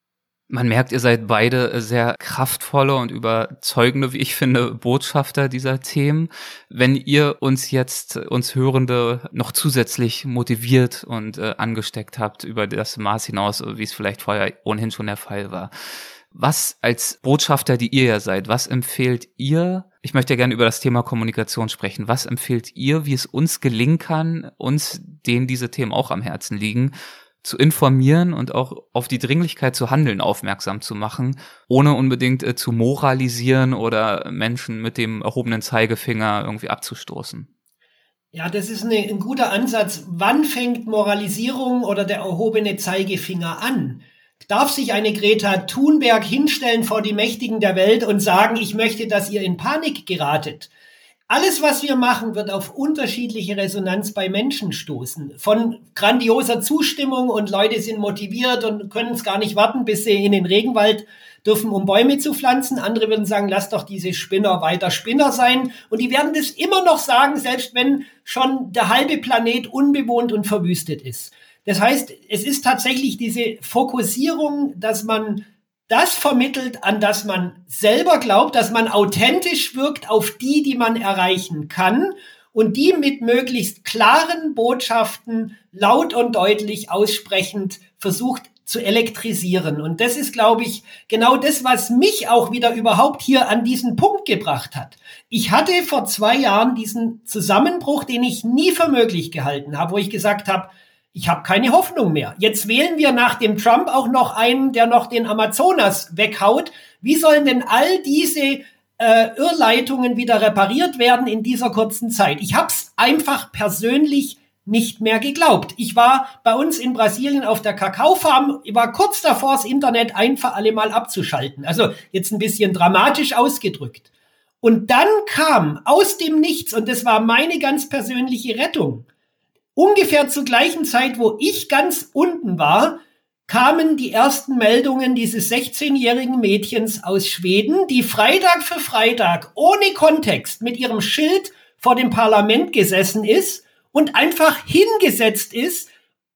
Man merkt, ihr seid beide sehr kraftvolle und überzeugende, wie ich finde, Botschafter dieser Themen. Wenn ihr uns jetzt, uns Hörende, noch zusätzlich motiviert und äh, angesteckt habt über das Maß hinaus, wie es vielleicht vorher ohnehin schon der Fall war. Was als Botschafter, die ihr ja seid, was empfehlt ihr? Ich möchte ja gerne über das Thema Kommunikation sprechen. Was empfehlt ihr, wie es uns gelingen kann, uns, denen diese Themen auch am Herzen liegen, zu informieren und auch auf die Dringlichkeit zu handeln aufmerksam zu machen, ohne unbedingt äh, zu moralisieren oder Menschen mit dem erhobenen Zeigefinger irgendwie abzustoßen. Ja, das ist eine, ein guter Ansatz. Wann fängt Moralisierung oder der erhobene Zeigefinger an? Darf sich eine Greta Thunberg hinstellen vor die Mächtigen der Welt und sagen, ich möchte, dass ihr in Panik geratet? Alles, was wir machen, wird auf unterschiedliche Resonanz bei Menschen stoßen. Von grandioser Zustimmung und Leute sind motiviert und können es gar nicht warten, bis sie in den Regenwald dürfen, um Bäume zu pflanzen. Andere würden sagen, lass doch diese Spinner weiter Spinner sein. Und die werden das immer noch sagen, selbst wenn schon der halbe Planet unbewohnt und verwüstet ist. Das heißt, es ist tatsächlich diese Fokussierung, dass man das vermittelt, an das man selber glaubt, dass man authentisch wirkt auf die, die man erreichen kann und die mit möglichst klaren Botschaften laut und deutlich aussprechend versucht zu elektrisieren. Und das ist, glaube ich, genau das, was mich auch wieder überhaupt hier an diesen Punkt gebracht hat. Ich hatte vor zwei Jahren diesen Zusammenbruch, den ich nie für möglich gehalten habe, wo ich gesagt habe, ich habe keine Hoffnung mehr. Jetzt wählen wir nach dem Trump auch noch einen, der noch den Amazonas weghaut. Wie sollen denn all diese äh, Irrleitungen wieder repariert werden in dieser kurzen Zeit? Ich habe es einfach persönlich nicht mehr geglaubt. Ich war bei uns in Brasilien auf der Kakaofarm, war kurz davor, das Internet ein für alle Mal abzuschalten. Also jetzt ein bisschen dramatisch ausgedrückt. Und dann kam aus dem Nichts, und das war meine ganz persönliche Rettung, Ungefähr zur gleichen Zeit, wo ich ganz unten war, kamen die ersten Meldungen dieses 16-jährigen Mädchens aus Schweden, die Freitag für Freitag ohne Kontext mit ihrem Schild vor dem Parlament gesessen ist und einfach hingesetzt ist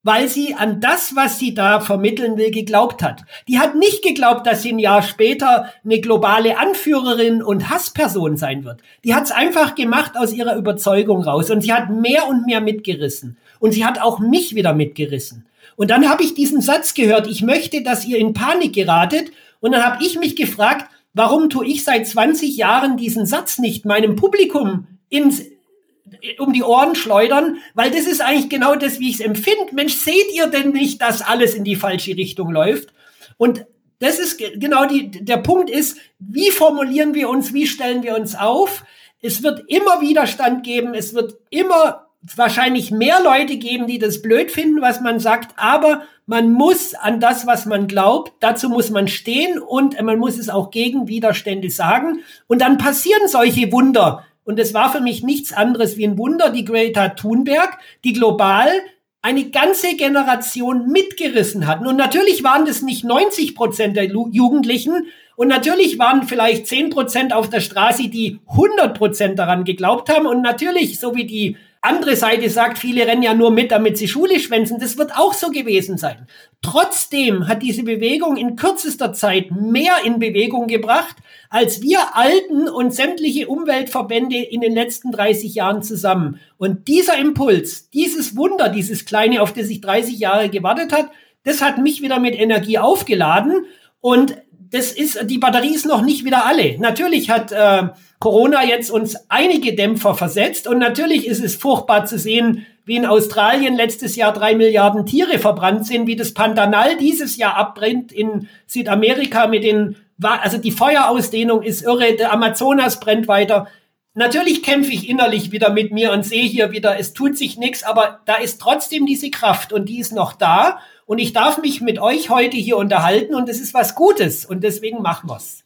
weil sie an das, was sie da vermitteln will, geglaubt hat. Die hat nicht geglaubt, dass sie ein Jahr später eine globale Anführerin und Hassperson sein wird. Die hat es einfach gemacht aus ihrer Überzeugung raus und sie hat mehr und mehr mitgerissen. Und sie hat auch mich wieder mitgerissen. Und dann habe ich diesen Satz gehört, ich möchte, dass ihr in Panik geratet. Und dann habe ich mich gefragt, warum tue ich seit 20 Jahren diesen Satz nicht meinem Publikum ins um die Ohren schleudern, weil das ist eigentlich genau das, wie ich es empfinde. Mensch, seht ihr denn nicht, dass alles in die falsche Richtung läuft? Und das ist genau die, der Punkt ist, wie formulieren wir uns, wie stellen wir uns auf? Es wird immer Widerstand geben, es wird immer wahrscheinlich mehr Leute geben, die das blöd finden, was man sagt, aber man muss an das, was man glaubt, dazu muss man stehen und man muss es auch gegen Widerstände sagen. Und dann passieren solche Wunder, und es war für mich nichts anderes wie ein Wunder, die Greta Thunberg, die global eine ganze Generation mitgerissen hatten. Und natürlich waren das nicht 90 Prozent der Jugendlichen. Und natürlich waren vielleicht 10 Prozent auf der Straße, die 100 Prozent daran geglaubt haben. Und natürlich, so wie die andere Seite sagt, viele rennen ja nur mit, damit sie Schule schwänzen. Das wird auch so gewesen sein. Trotzdem hat diese Bewegung in kürzester Zeit mehr in Bewegung gebracht, als wir Alten und sämtliche Umweltverbände in den letzten 30 Jahren zusammen. Und dieser Impuls, dieses Wunder, dieses Kleine, auf das ich 30 Jahre gewartet hat, das hat mich wieder mit Energie aufgeladen. Und das ist, die Batterie ist noch nicht wieder alle. Natürlich hat äh, Corona jetzt uns einige Dämpfer versetzt und natürlich ist es furchtbar zu sehen, wie in Australien letztes Jahr drei Milliarden Tiere verbrannt sind, wie das Pantanal dieses Jahr abbrennt in Südamerika mit den, also die Feuerausdehnung ist irre, der Amazonas brennt weiter. Natürlich kämpfe ich innerlich wieder mit mir und sehe hier wieder, es tut sich nichts, aber da ist trotzdem diese Kraft und die ist noch da. Und ich darf mich mit euch heute hier unterhalten und es ist was Gutes und deswegen machen wir's.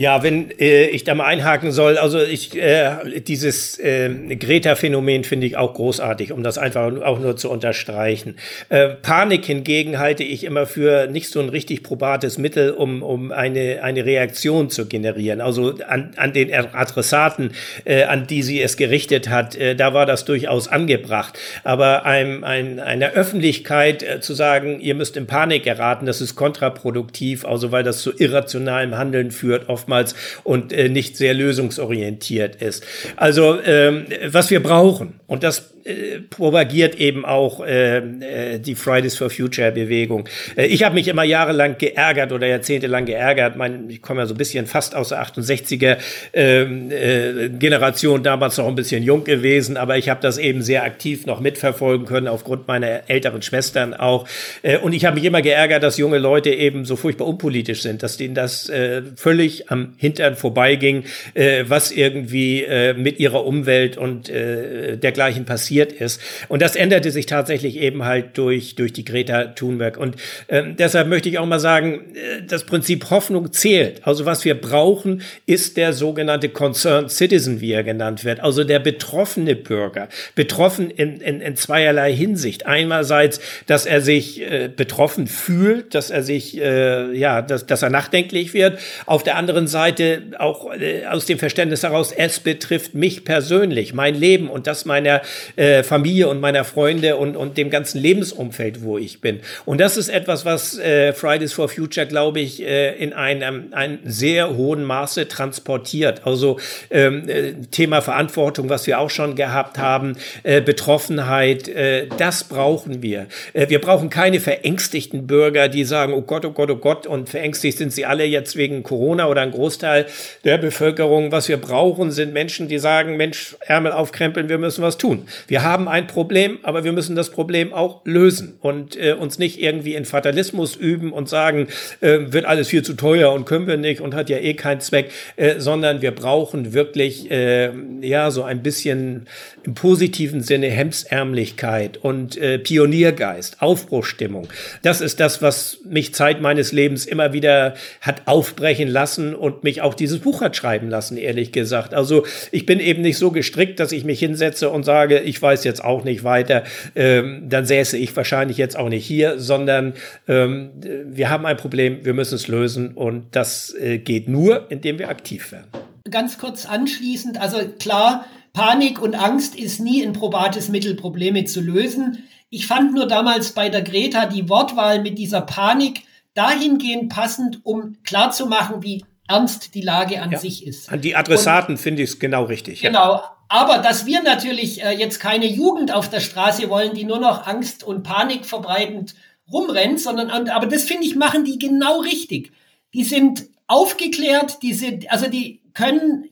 Ja, wenn äh, ich da mal einhaken soll, also ich äh, dieses äh, Greta-Phänomen finde ich auch großartig, um das einfach auch nur zu unterstreichen. Äh, Panik hingegen halte ich immer für nicht so ein richtig probates Mittel, um, um eine, eine Reaktion zu generieren. Also an, an den Adressaten, äh, an die sie es gerichtet hat, äh, da war das durchaus angebracht. Aber einem, ein, einer Öffentlichkeit äh, zu sagen, ihr müsst in Panik geraten, das ist kontraproduktiv, also weil das zu irrationalem Handeln führt, oft oftmals und äh, nicht sehr lösungsorientiert ist. Also ähm, was wir brauchen, Und das äh, propagiert eben auch äh, äh, die Fridays for Future Bewegung. Äh, ich habe mich immer jahrelang geärgert oder jahrzehntelang geärgert. Mein, ich komme ja so ein bisschen fast aus der 68er ähm, äh, Generation, damals noch ein bisschen jung gewesen, aber ich habe das eben sehr aktiv noch mitverfolgen können aufgrund meiner älteren Schwestern auch. Äh, und ich habe mich immer geärgert, dass junge Leute eben so furchtbar unpolitisch sind, dass denen das äh, völlig am Hintern vorbeiging, äh, was irgendwie äh, mit ihrer Umwelt und äh, dergleichen passiert ist. Und das änderte sich tatsächlich eben halt durch, durch die Greta Thunberg. Und äh, deshalb möchte ich auch mal sagen, äh, das Prinzip Hoffnung zählt. Also was wir brauchen, ist der sogenannte Concerned Citizen, wie er genannt wird. Also der betroffene Bürger. Betroffen in, in, in zweierlei Hinsicht. Einerseits, dass er sich äh, betroffen fühlt, dass er sich, äh, ja, dass, dass er nachdenklich wird. Auf der anderen Seite auch äh, aus dem Verständnis heraus, es betrifft mich persönlich, mein Leben und das meiner äh, Familie und meiner Freunde und, und dem ganzen Lebensumfeld, wo ich bin. Und das ist etwas, was äh, Fridays for Future, glaube ich, äh, in einem, einem sehr hohen Maße transportiert. Also ähm, äh, Thema Verantwortung, was wir auch schon gehabt haben, äh, Betroffenheit, äh, das brauchen wir. Äh, wir brauchen keine verängstigten Bürger, die sagen, oh Gott, oh Gott, oh Gott, und verängstigt sind sie alle jetzt wegen Corona oder ein Großteil der Bevölkerung. Was wir brauchen, sind Menschen, die sagen, Mensch, Ärmel aufkrempeln, wir müssen was tun. Wir haben ein Problem, aber wir müssen das Problem auch lösen und äh, uns nicht irgendwie in Fatalismus üben und sagen, äh, wird alles viel zu teuer und können wir nicht und hat ja eh keinen Zweck, äh, sondern wir brauchen wirklich äh, ja so ein bisschen im positiven Sinne Hemsärmlichkeit und äh, Pioniergeist, Aufbruchstimmung. Das ist das, was mich Zeit meines Lebens immer wieder hat aufbrechen lassen und mich auch dieses Buch hat schreiben lassen, ehrlich gesagt. Also ich bin eben nicht so gestrickt, dass ich mich hinsetze und sage, ich weiß jetzt auch nicht weiter, ähm, dann säße ich wahrscheinlich jetzt auch nicht hier, sondern ähm, wir haben ein Problem, wir müssen es lösen und das äh, geht nur, indem wir aktiv werden. Ganz kurz anschließend, also klar, Panik und Angst ist nie ein probates Mittel, Probleme zu lösen. Ich fand nur damals bei der Greta die Wortwahl mit dieser Panik dahingehend passend, um klarzumachen, wie ernst die Lage an ja. sich ist. An die Adressaten finde ich es genau richtig. Genau. Ja. Aber dass wir natürlich äh, jetzt keine Jugend auf der Straße wollen, die nur noch Angst und Panik verbreitend rumrennt, sondern, aber das finde ich, machen die genau richtig. Die sind aufgeklärt, die sind, also die können,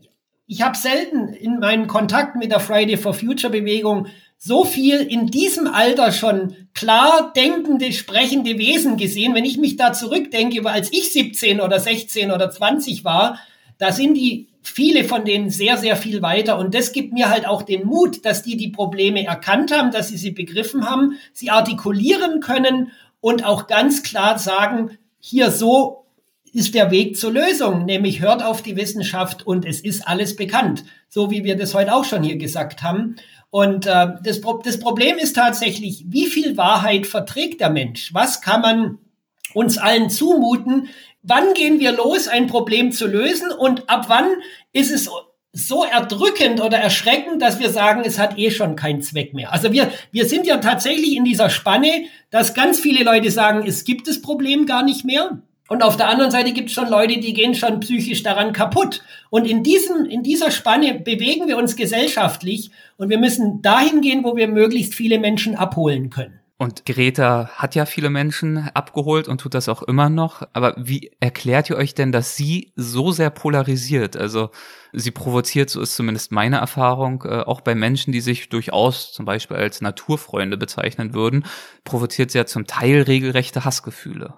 ich habe selten in meinem Kontakt mit der Friday for Future Bewegung so viel in diesem Alter schon klar denkende, sprechende Wesen gesehen. Wenn ich mich da zurückdenke, als ich 17 oder 16 oder 20 war, da sind die viele von denen sehr, sehr viel weiter. Und das gibt mir halt auch den Mut, dass die die Probleme erkannt haben, dass sie sie begriffen haben, sie artikulieren können und auch ganz klar sagen, hier so ist der Weg zur Lösung, nämlich hört auf die Wissenschaft und es ist alles bekannt, so wie wir das heute auch schon hier gesagt haben. Und äh, das, Pro das Problem ist tatsächlich, wie viel Wahrheit verträgt der Mensch? Was kann man uns allen zumuten? Wann gehen wir los, ein Problem zu lösen? Und ab wann ist es so erdrückend oder erschreckend, dass wir sagen, es hat eh schon keinen Zweck mehr. Also wir, wir sind ja tatsächlich in dieser Spanne, dass ganz viele Leute sagen, es gibt das Problem gar nicht mehr. Und auf der anderen Seite gibt es schon Leute, die gehen schon psychisch daran kaputt. Und in, diesem, in dieser Spanne bewegen wir uns gesellschaftlich und wir müssen dahin gehen, wo wir möglichst viele Menschen abholen können. Und Greta hat ja viele Menschen abgeholt und tut das auch immer noch. Aber wie erklärt ihr euch denn, dass sie so sehr polarisiert? Also sie provoziert, so ist zumindest meine Erfahrung, äh, auch bei Menschen, die sich durchaus zum Beispiel als Naturfreunde bezeichnen würden, provoziert sie ja zum Teil regelrechte Hassgefühle.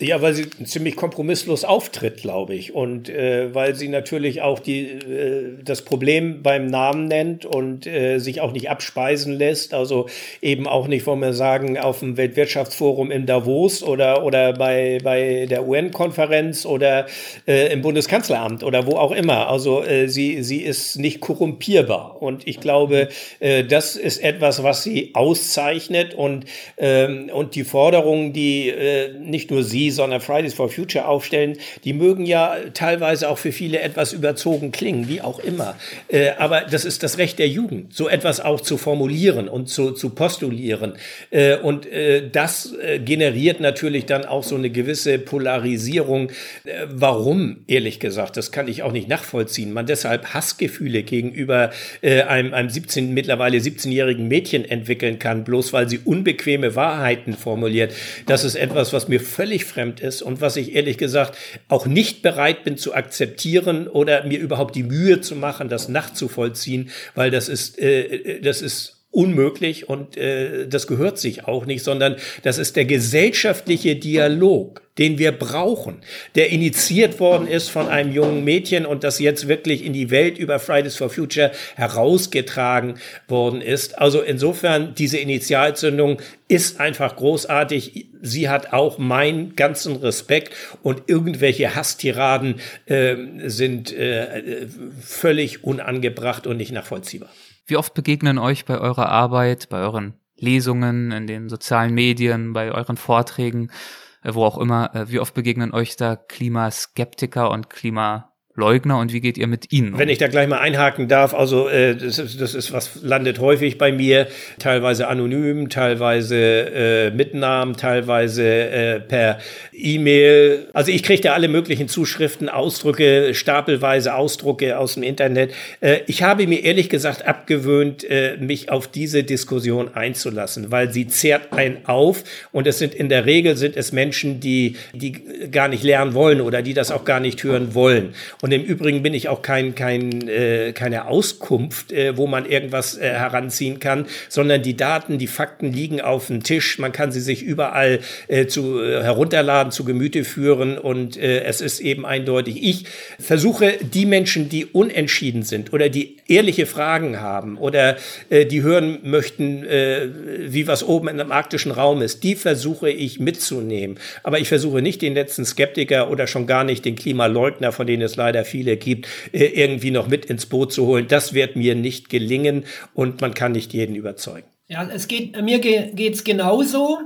Ja, weil sie ziemlich kompromisslos auftritt, glaube ich. Und äh, weil sie natürlich auch die, äh, das Problem beim Namen nennt und äh, sich auch nicht abspeisen lässt. Also eben auch nicht, wollen wir sagen, auf dem Weltwirtschaftsforum in Davos oder, oder bei, bei der UN-Konferenz oder äh, im Bundeskanzleramt oder wo auch immer. Also äh, sie, sie ist nicht korrumpierbar. Und ich glaube, äh, das ist etwas, was sie auszeichnet und, ähm, und die Forderungen, die äh, nicht nicht nur Sie, sondern Fridays for Future aufstellen, die mögen ja teilweise auch für viele etwas überzogen klingen, wie auch immer. Äh, aber das ist das Recht der Jugend, so etwas auch zu formulieren und zu, zu postulieren. Äh, und äh, das äh, generiert natürlich dann auch so eine gewisse Polarisierung. Äh, warum, ehrlich gesagt, das kann ich auch nicht nachvollziehen. Man deshalb Hassgefühle gegenüber äh, einem, einem 17, mittlerweile 17-jährigen Mädchen entwickeln kann, bloß weil sie unbequeme Wahrheiten formuliert. Das ist etwas, was mir völlig fremd ist und was ich ehrlich gesagt auch nicht bereit bin zu akzeptieren oder mir überhaupt die Mühe zu machen, das nachzuvollziehen, weil das ist, äh, das ist unmöglich und äh, das gehört sich auch nicht, sondern das ist der gesellschaftliche Dialog, den wir brauchen, der initiiert worden ist von einem jungen Mädchen und das jetzt wirklich in die Welt über Fridays for Future herausgetragen worden ist. Also insofern, diese Initialzündung ist einfach großartig. Sie hat auch meinen ganzen Respekt und irgendwelche Hasstiraden äh, sind äh, völlig unangebracht und nicht nachvollziehbar. Wie oft begegnen euch bei eurer Arbeit, bei euren Lesungen, in den sozialen Medien, bei euren Vorträgen, äh, wo auch immer, äh, wie oft begegnen euch da Klimaskeptiker und Klima Leugner und wie geht ihr mit ihnen um? Wenn ich da gleich mal einhaken darf, also äh, das, ist, das ist was landet häufig bei mir, teilweise anonym, teilweise äh, mit Namen, teilweise äh, per E-Mail. Also ich kriege da alle möglichen Zuschriften, Ausdrücke, stapelweise Ausdrucke aus dem Internet. Äh, ich habe mir ehrlich gesagt abgewöhnt, äh, mich auf diese Diskussion einzulassen, weil sie zehrt einen auf und es sind in der Regel sind es Menschen, die die gar nicht lernen wollen oder die das auch gar nicht hören wollen. Und und im Übrigen bin ich auch kein, kein, äh, keine Auskunft, äh, wo man irgendwas äh, heranziehen kann, sondern die Daten, die Fakten liegen auf dem Tisch. Man kann sie sich überall äh, zu, äh, herunterladen, zu Gemüte führen und äh, es ist eben eindeutig. Ich versuche die Menschen, die unentschieden sind oder die ehrliche Fragen haben oder äh, die hören möchten, äh, wie was oben in einem arktischen Raum ist, die versuche ich mitzunehmen. Aber ich versuche nicht den letzten Skeptiker oder schon gar nicht den Klimaleugner, von denen es leider leider viele gibt, äh, irgendwie noch mit ins Boot zu holen. Das wird mir nicht gelingen und man kann nicht jeden überzeugen. Ja, es geht, mir geht es genauso.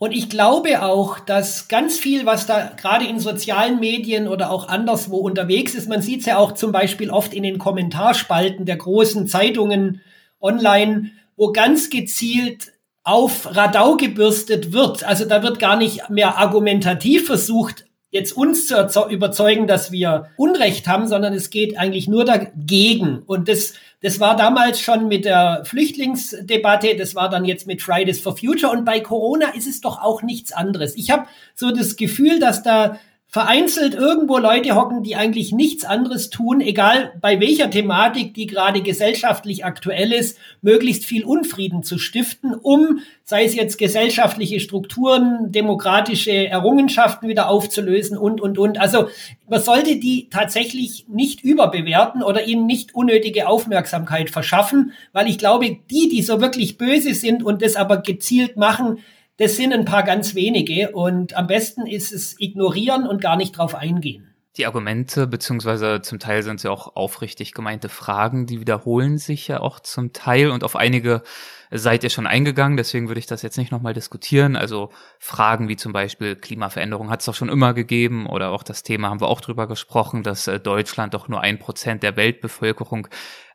Und ich glaube auch, dass ganz viel, was da gerade in sozialen Medien oder auch anderswo unterwegs ist, man sieht es ja auch zum Beispiel oft in den Kommentarspalten der großen Zeitungen online, wo ganz gezielt auf Radau gebürstet wird. Also da wird gar nicht mehr argumentativ versucht, jetzt uns zu überzeugen, dass wir Unrecht haben, sondern es geht eigentlich nur dagegen. Und das, das war damals schon mit der Flüchtlingsdebatte, das war dann jetzt mit Fridays for Future und bei Corona ist es doch auch nichts anderes. Ich habe so das Gefühl, dass da vereinzelt irgendwo Leute hocken, die eigentlich nichts anderes tun, egal bei welcher Thematik, die gerade gesellschaftlich aktuell ist, möglichst viel Unfrieden zu stiften, um, sei es jetzt gesellschaftliche Strukturen, demokratische Errungenschaften wieder aufzulösen und, und, und. Also man sollte die tatsächlich nicht überbewerten oder ihnen nicht unnötige Aufmerksamkeit verschaffen, weil ich glaube, die, die so wirklich böse sind und das aber gezielt machen, das sind ein paar ganz wenige und am besten ist es ignorieren und gar nicht drauf eingehen. Die Argumente, beziehungsweise zum Teil sind ja auch aufrichtig gemeinte Fragen, die wiederholen sich ja auch zum Teil und auf einige seid ihr schon eingegangen, deswegen würde ich das jetzt nicht nochmal diskutieren. Also Fragen wie zum Beispiel Klimaveränderung hat es doch schon immer gegeben oder auch das Thema haben wir auch drüber gesprochen, dass äh, Deutschland doch nur ein Prozent der Weltbevölkerung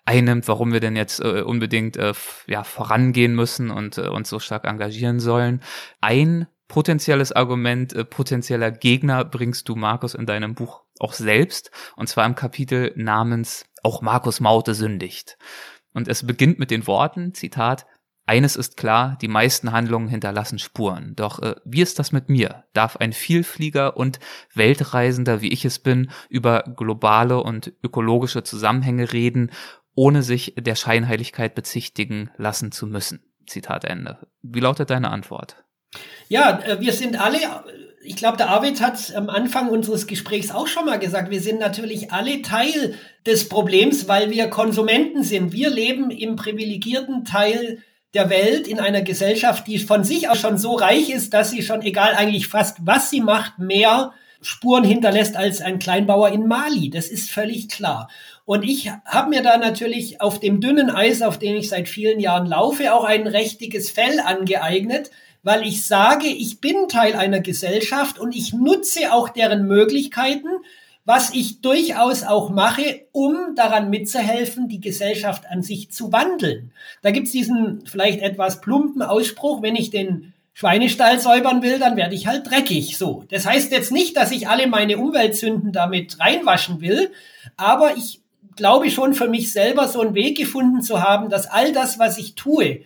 einnimmt, warum wir denn jetzt äh, unbedingt äh, ja, vorangehen müssen und äh, uns so stark engagieren sollen. Ein potenzielles Argument, äh, potenzieller Gegner bringst du, Markus, in deinem Buch auch selbst, und zwar im Kapitel namens Auch Markus Maute sündigt. Und es beginnt mit den Worten, Zitat, eines ist klar, die meisten Handlungen hinterlassen Spuren. Doch äh, wie ist das mit mir? Darf ein Vielflieger und Weltreisender, wie ich es bin, über globale und ökologische Zusammenhänge reden ohne sich der Scheinheiligkeit bezichtigen lassen zu müssen. Zitat Ende. Wie lautet deine Antwort? Ja, äh, wir sind alle, ich glaube, der Arvid hat am Anfang unseres Gesprächs auch schon mal gesagt, wir sind natürlich alle Teil des Problems, weil wir Konsumenten sind. Wir leben im privilegierten Teil der Welt in einer Gesellschaft, die von sich aus schon so reich ist, dass sie schon, egal eigentlich fast, was sie macht, mehr Spuren hinterlässt als ein Kleinbauer in Mali. Das ist völlig klar. Und ich habe mir da natürlich auf dem dünnen Eis, auf dem ich seit vielen Jahren laufe, auch ein rechtiges Fell angeeignet, weil ich sage, ich bin Teil einer Gesellschaft und ich nutze auch deren Möglichkeiten, was ich durchaus auch mache, um daran mitzuhelfen, die Gesellschaft an sich zu wandeln. Da gibt's diesen vielleicht etwas plumpen Ausspruch, wenn ich den Schweinestall säubern will, dann werde ich halt dreckig. So. Das heißt jetzt nicht, dass ich alle meine Umweltsünden damit reinwaschen will, aber ich glaube schon für mich selber so einen Weg gefunden zu haben, dass all das, was ich tue,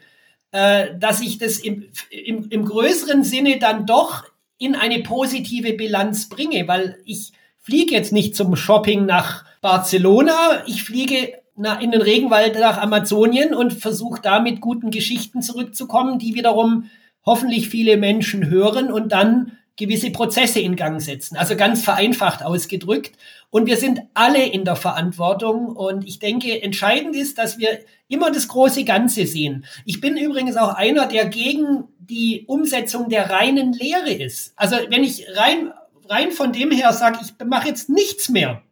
äh, dass ich das im, im, im größeren Sinne dann doch in eine positive Bilanz bringe, weil ich fliege jetzt nicht zum Shopping nach Barcelona, ich fliege in den Regenwald nach Amazonien und versuche da mit guten Geschichten zurückzukommen, die wiederum hoffentlich viele Menschen hören und dann gewisse Prozesse in Gang setzen. Also ganz vereinfacht ausgedrückt. Und wir sind alle in der Verantwortung. Und ich denke, entscheidend ist, dass wir immer das große Ganze sehen. Ich bin übrigens auch einer, der gegen die Umsetzung der reinen Lehre ist. Also wenn ich rein rein von dem her sage, ich mache jetzt nichts mehr,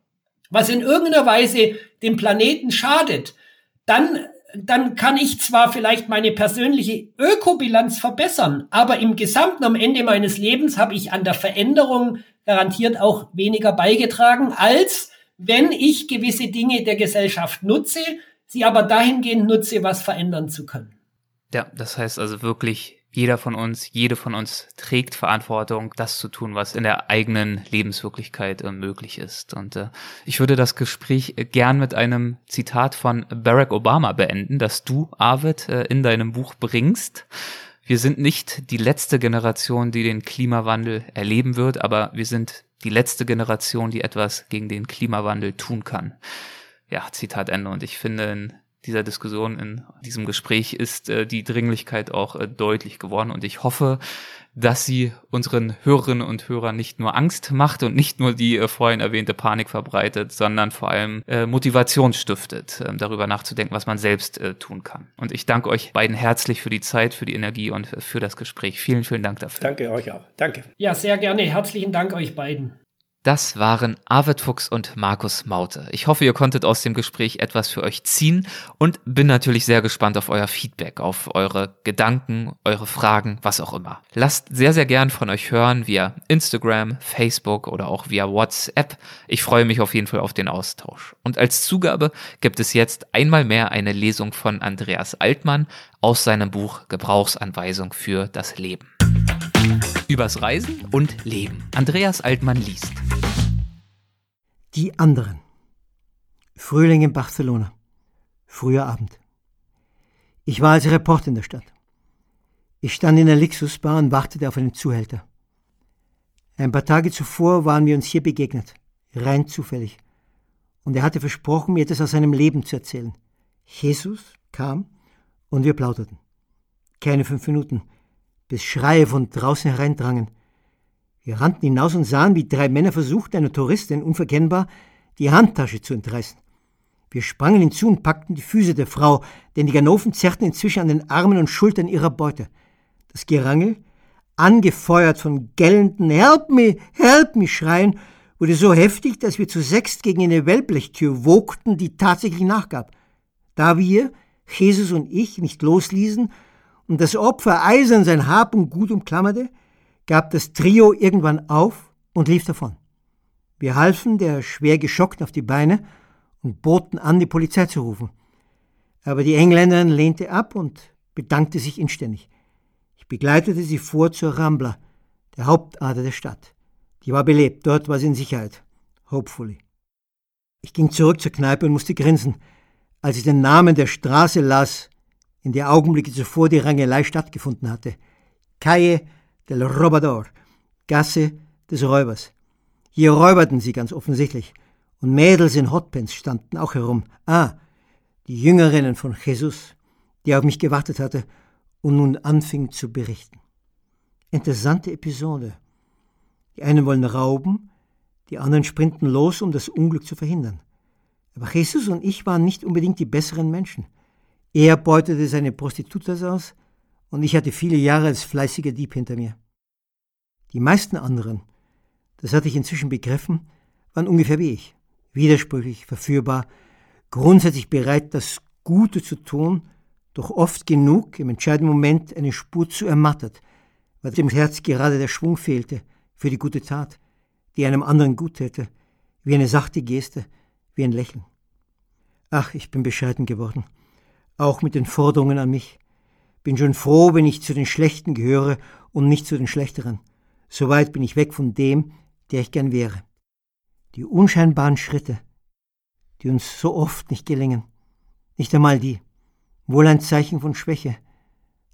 was in irgendeiner Weise dem Planeten schadet, dann, dann kann ich zwar vielleicht meine persönliche Ökobilanz verbessern, aber im Gesamten am Ende meines Lebens habe ich an der Veränderung garantiert auch weniger beigetragen, als wenn ich gewisse Dinge der Gesellschaft nutze, sie aber dahingehend nutze, was verändern zu können. Ja, das heißt also wirklich jeder von uns, jede von uns trägt Verantwortung, das zu tun, was in der eigenen Lebenswirklichkeit äh, möglich ist. Und äh, ich würde das Gespräch äh, gern mit einem Zitat von Barack Obama beenden, das du, Arvid, äh, in deinem Buch bringst. Wir sind nicht die letzte Generation, die den Klimawandel erleben wird, aber wir sind die letzte Generation, die etwas gegen den Klimawandel tun kann. Ja, Zitat Ende. Und ich finde, in dieser Diskussion, in diesem Gespräch ist äh, die Dringlichkeit auch äh, deutlich geworden. Und ich hoffe, dass sie unseren Hörerinnen und Hörern nicht nur Angst macht und nicht nur die äh, vorhin erwähnte Panik verbreitet, sondern vor allem äh, Motivation stiftet, äh, darüber nachzudenken, was man selbst äh, tun kann. Und ich danke euch beiden herzlich für die Zeit, für die Energie und für das Gespräch. Vielen, vielen Dank dafür. Danke euch auch. Danke. Ja, sehr gerne. Herzlichen Dank euch beiden. Das waren Arvid Fuchs und Markus Maute. Ich hoffe, ihr konntet aus dem Gespräch etwas für euch ziehen und bin natürlich sehr gespannt auf euer Feedback, auf eure Gedanken, eure Fragen, was auch immer. Lasst sehr, sehr gern von euch hören via Instagram, Facebook oder auch via WhatsApp. Ich freue mich auf jeden Fall auf den Austausch. Und als Zugabe gibt es jetzt einmal mehr eine Lesung von Andreas Altmann aus seinem Buch Gebrauchsanweisung für das Leben. Übers Reisen und Leben. Andreas Altmann liest. Die anderen. Frühling in Barcelona. Früher Abend. Ich war als Reporter in der Stadt. Ich stand in der Lixusbar und wartete auf einen Zuhälter. Ein paar Tage zuvor waren wir uns hier begegnet, rein zufällig. Und er hatte versprochen, mir etwas aus seinem Leben zu erzählen. Jesus kam und wir plauderten. Keine fünf Minuten bis Schreie von draußen hereindrangen. Wir rannten hinaus und sahen, wie drei Männer versuchten, einer Touristin unverkennbar die Handtasche zu entreißen. Wir sprangen hinzu und packten die Füße der Frau, denn die Ganoven zerrten inzwischen an den Armen und Schultern ihrer Beute. Das Gerangel, angefeuert von gellenden Help me, help me Schreien, wurde so heftig, dass wir zu sechst gegen eine Wellblechtür wogten, die tatsächlich nachgab. Da wir, Jesus und ich, nicht losließen und das Opfer eisern sein Hab und Gut umklammerte, gab das Trio irgendwann auf und lief davon. Wir halfen der schwer Geschockten auf die Beine und boten an, die Polizei zu rufen. Aber die Engländerin lehnte ab und bedankte sich inständig. Ich begleitete sie vor zur Rambla, der Hauptader der Stadt. Die war belebt, dort war sie in Sicherheit. Hopefully. Ich ging zurück zur Kneipe und musste grinsen, als ich den Namen der Straße las, in der Augenblicke zuvor die Rangelei stattgefunden hatte. Calle del Robador, Gasse des Räubers. Hier räuberten sie ganz offensichtlich. Und Mädels in Hotpants standen auch herum. Ah, die Jüngerinnen von Jesus, die auf mich gewartet hatte und nun anfing zu berichten. Interessante Episode. Die einen wollen rauben, die anderen sprinten los, um das Unglück zu verhindern. Aber Jesus und ich waren nicht unbedingt die besseren Menschen. Er beutete seine Prostitutas aus und ich hatte viele Jahre als fleißiger Dieb hinter mir. Die meisten anderen, das hatte ich inzwischen begriffen, waren ungefähr wie ich. Widersprüchlich, verführbar, grundsätzlich bereit, das Gute zu tun, doch oft genug im entscheidenden Moment eine Spur zu ermattet, weil dem Herz gerade der Schwung fehlte für die gute Tat, die einem anderen gut täte, wie eine sachte Geste, wie ein Lächeln. Ach, ich bin bescheiden geworden, auch mit den Forderungen an mich. Bin schon froh, wenn ich zu den Schlechten gehöre und nicht zu den Schlechteren. So weit bin ich weg von dem, der ich gern wäre. Die unscheinbaren Schritte, die uns so oft nicht gelingen, nicht einmal die, wohl ein Zeichen von Schwäche,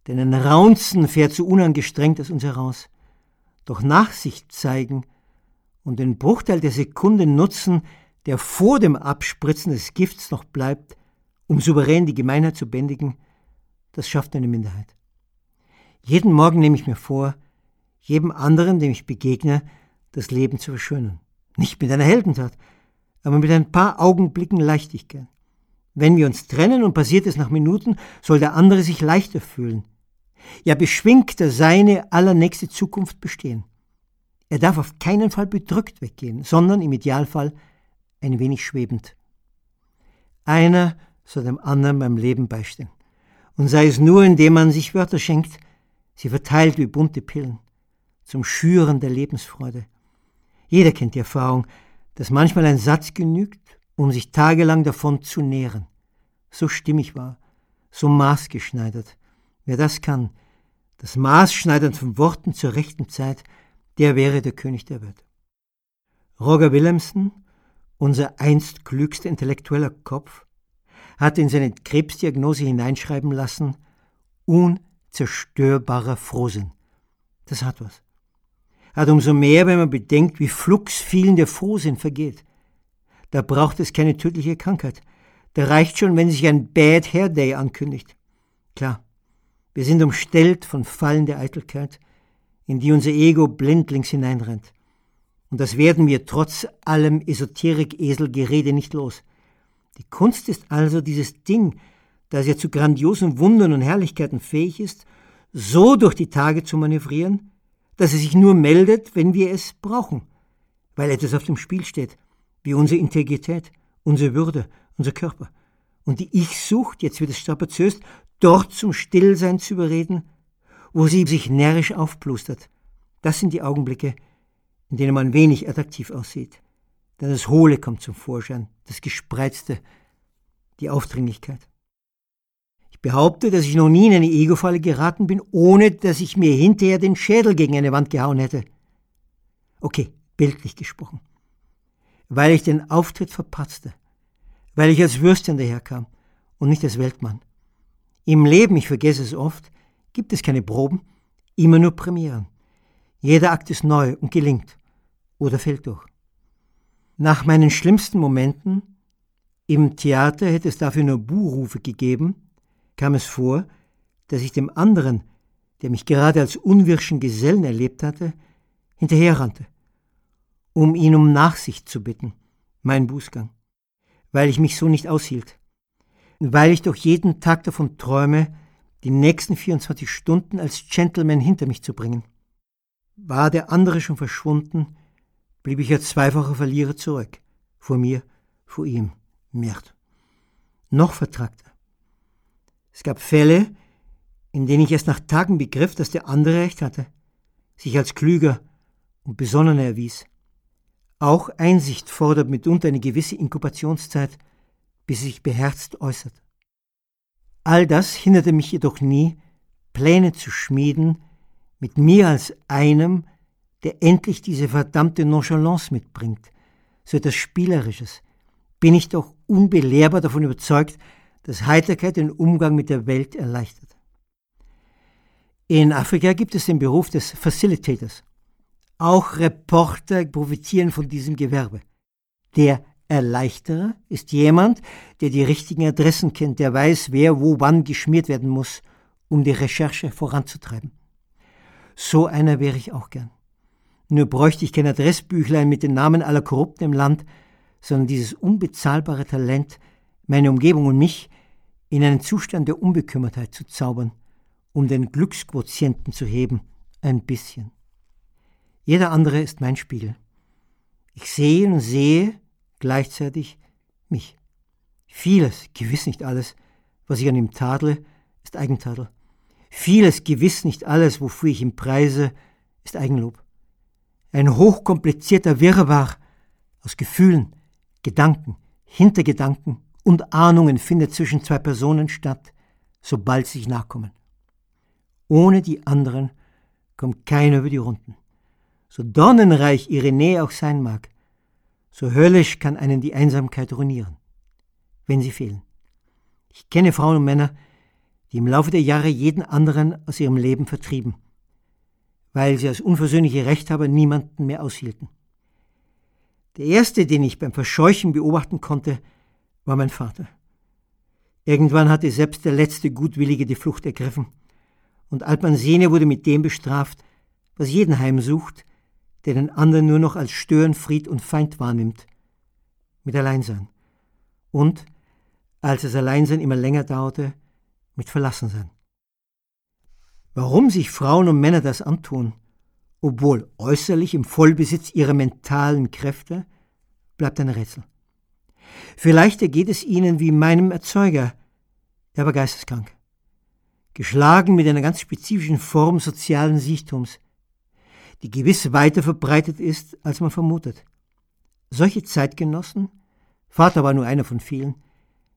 denn ein Raunzen fährt so unangestrengt aus uns heraus. Doch Nachsicht zeigen und den Bruchteil der Sekunde nutzen, der vor dem Abspritzen des Gifts noch bleibt, um souverän die Gemeinheit zu bändigen, das schafft eine Minderheit. Jeden Morgen nehme ich mir vor, jedem anderen, dem ich begegne, das Leben zu verschönern. Nicht mit einer Heldentat, aber mit ein paar Augenblicken Leichtigkeit. Wenn wir uns trennen und passiert es nach Minuten, soll der andere sich leichter fühlen. Ja, beschwingter seine allernächste Zukunft bestehen. Er darf auf keinen Fall bedrückt weggehen, sondern im Idealfall ein wenig schwebend. Einer soll dem anderen beim Leben beistehen. Und sei es nur, indem man sich Wörter schenkt, sie verteilt wie bunte Pillen, zum Schüren der Lebensfreude. Jeder kennt die Erfahrung, dass manchmal ein Satz genügt, um sich tagelang davon zu nähren. So stimmig war, so maßgeschneidert. Wer das kann, das Maßschneidern von Worten zur rechten Zeit, der wäre der König der Welt. Roger Willemsen, unser einst klügster intellektueller Kopf, hat in seine Krebsdiagnose hineinschreiben lassen, unzerstörbarer Frohsinn. Das hat was. Hat umso mehr, wenn man bedenkt, wie flugs der Frohsinn vergeht. Da braucht es keine tödliche Krankheit. Da reicht schon, wenn sich ein Bad Hair Day ankündigt. Klar, wir sind umstellt von Fallen der Eitelkeit, in die unser Ego blindlings hineinrennt. Und das werden wir trotz allem Esoterik-Eselgerede nicht los. Die Kunst ist also dieses Ding, das ja zu grandiosen Wundern und Herrlichkeiten fähig ist, so durch die Tage zu manövrieren, dass es sich nur meldet, wenn wir es brauchen, weil etwas auf dem Spiel steht, wie unsere Integrität, unsere Würde, unser Körper. Und die Ich-Sucht, jetzt wird es strapaziös, dort zum Stillsein zu überreden, wo sie sich närrisch aufplustert. Das sind die Augenblicke, in denen man wenig attraktiv aussieht. Denn das Hohle kommt zum Vorschein, das Gespreizte, die Aufdringlichkeit. Ich behaupte, dass ich noch nie in eine Ego-Falle geraten bin, ohne dass ich mir hinterher den Schädel gegen eine Wand gehauen hätte. Okay, bildlich gesprochen. Weil ich den Auftritt verpatzte, weil ich als Würstchen daherkam und nicht als Weltmann. Im Leben, ich vergesse es oft, gibt es keine Proben, immer nur Premieren. Jeder Akt ist neu und gelingt oder fällt durch. Nach meinen schlimmsten Momenten, im Theater hätte es dafür nur Buhrufe gegeben, kam es vor, dass ich dem anderen, der mich gerade als unwirschen Gesellen erlebt hatte, hinterherrannte, um ihn um Nachsicht zu bitten, mein Bußgang, weil ich mich so nicht aushielt weil ich doch jeden Tag davon träume, die nächsten 24 Stunden als Gentleman hinter mich zu bringen. War der andere schon verschwunden, blieb ich als zweifacher Verlierer zurück. Vor mir, vor ihm, Merd. Noch vertragter. Es gab Fälle, in denen ich erst nach Tagen begriff, dass der andere recht hatte, sich als klüger und besonnener erwies. Auch Einsicht fordert mitunter eine gewisse Inkubationszeit, bis sich beherzt äußert. All das hinderte mich jedoch nie, Pläne zu schmieden, mit mir als einem, der endlich diese verdammte Nonchalance mitbringt, so etwas Spielerisches, bin ich doch unbelehrbar davon überzeugt, dass Heiterkeit den Umgang mit der Welt erleichtert. In Afrika gibt es den Beruf des Facilitators. Auch Reporter profitieren von diesem Gewerbe. Der Erleichterer ist jemand, der die richtigen Adressen kennt, der weiß, wer wo wann geschmiert werden muss, um die Recherche voranzutreiben. So einer wäre ich auch gern. Nur bräuchte ich kein Adressbüchlein mit den Namen aller Korrupten im Land, sondern dieses unbezahlbare Talent, meine Umgebung und mich in einen Zustand der Unbekümmertheit zu zaubern, um den Glücksquotienten zu heben, ein bisschen. Jeder andere ist mein Spiegel. Ich sehe und sehe, gleichzeitig mich. Vieles, gewiss nicht alles, was ich an ihm tadle, ist Eigentadel. Vieles, gewiss nicht alles, wofür ich ihn preise, ist Eigenlob. Ein hochkomplizierter Wirrwarr aus Gefühlen, Gedanken, Hintergedanken und Ahnungen findet zwischen zwei Personen statt, sobald sie sich nachkommen. Ohne die anderen kommt keiner über die Runden. So dornenreich ihre Nähe auch sein mag, so höllisch kann einen die Einsamkeit ruinieren, wenn sie fehlen. Ich kenne Frauen und Männer, die im Laufe der Jahre jeden anderen aus ihrem Leben vertrieben, weil sie als unversöhnliche Rechthaber niemanden mehr aushielten. Der erste, den ich beim Verscheuchen beobachten konnte, war mein Vater. Irgendwann hatte selbst der letzte Gutwillige die Flucht ergriffen, und Alpansene wurde mit dem bestraft, was jeden heimsucht, der den anderen nur noch als Störenfried und Feind wahrnimmt, mit Alleinsein. Und, als das Alleinsein immer länger dauerte, mit Verlassensein. Warum sich Frauen und Männer das antun, obwohl äußerlich im Vollbesitz ihrer mentalen Kräfte, bleibt ein Rätsel. Vielleicht ergeht es ihnen wie meinem Erzeuger, er war geisteskrank. Geschlagen mit einer ganz spezifischen Form sozialen Sichtums, die gewiss weiter verbreitet ist, als man vermutet. Solche Zeitgenossen, Vater war nur einer von vielen,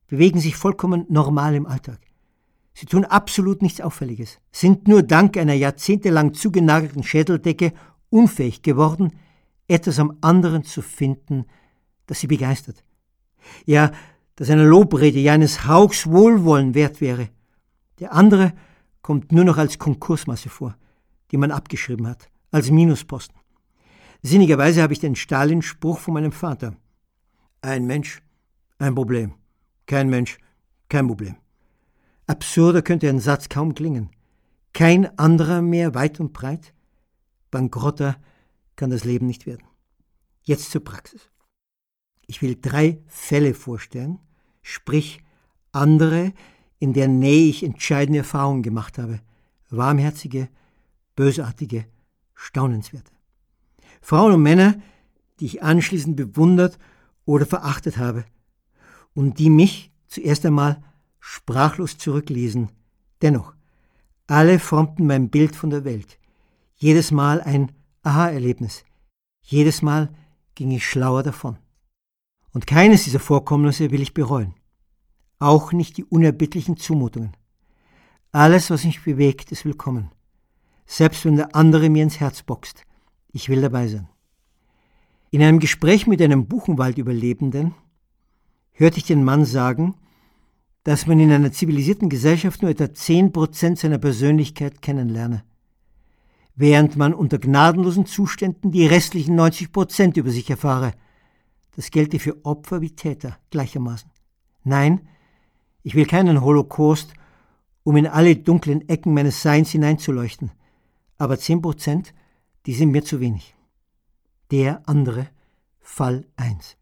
bewegen sich vollkommen normal im Alltag. Sie tun absolut nichts Auffälliges, sind nur dank einer jahrzehntelang zugenagelten Schädeldecke unfähig geworden, etwas am anderen zu finden, das sie begeistert. Ja, dass eine Lobrede ja eines Hauchs Wohlwollen wert wäre. Der andere kommt nur noch als Konkursmasse vor, die man abgeschrieben hat, als Minusposten. Sinnigerweise habe ich den Stalin-Spruch von meinem Vater. Ein Mensch, ein Problem. Kein Mensch, kein Problem. Absurder könnte ein Satz kaum klingen. Kein anderer mehr weit und breit. Bankrotter kann das Leben nicht werden. Jetzt zur Praxis. Ich will drei Fälle vorstellen, sprich andere, in deren Nähe ich entscheidende Erfahrungen gemacht habe. Warmherzige, bösartige, staunenswerte. Frauen und Männer, die ich anschließend bewundert oder verachtet habe und die mich zuerst einmal sprachlos zurückließen. Dennoch, alle formten mein Bild von der Welt. Jedes Mal ein Aha-Erlebnis. Jedes Mal ging ich schlauer davon. Und keines dieser Vorkommnisse will ich bereuen. Auch nicht die unerbittlichen Zumutungen. Alles, was mich bewegt, ist willkommen. Selbst wenn der andere mir ins Herz boxt. Ich will dabei sein. In einem Gespräch mit einem Buchenwald-Überlebenden hörte ich den Mann sagen, dass man in einer zivilisierten Gesellschaft nur etwa 10% seiner Persönlichkeit kennenlerne, während man unter gnadenlosen Zuständen die restlichen 90% über sich erfahre. Das gelte für Opfer wie Täter gleichermaßen. Nein, ich will keinen Holocaust, um in alle dunklen Ecken meines Seins hineinzuleuchten, aber 10%, die sind mir zu wenig. Der andere, Fall 1.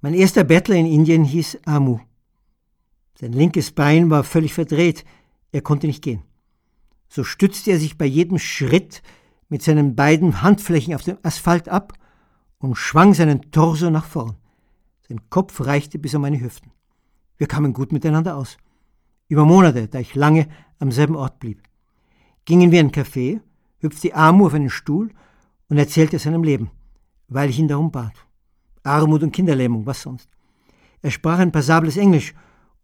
Mein erster Bettler in Indien hieß Amu. Sein linkes Bein war völlig verdreht, er konnte nicht gehen. So stützte er sich bei jedem Schritt mit seinen beiden Handflächen auf dem Asphalt ab und schwang seinen Torso nach vorn. Sein Kopf reichte bis an meine Hüften. Wir kamen gut miteinander aus. Über Monate, da ich lange am selben Ort blieb. Gingen wir in ein Café, hüpfte Amu auf einen Stuhl und erzählte seinem Leben, weil ich ihn darum bat. Armut und Kinderlähmung, was sonst. Er sprach ein passables Englisch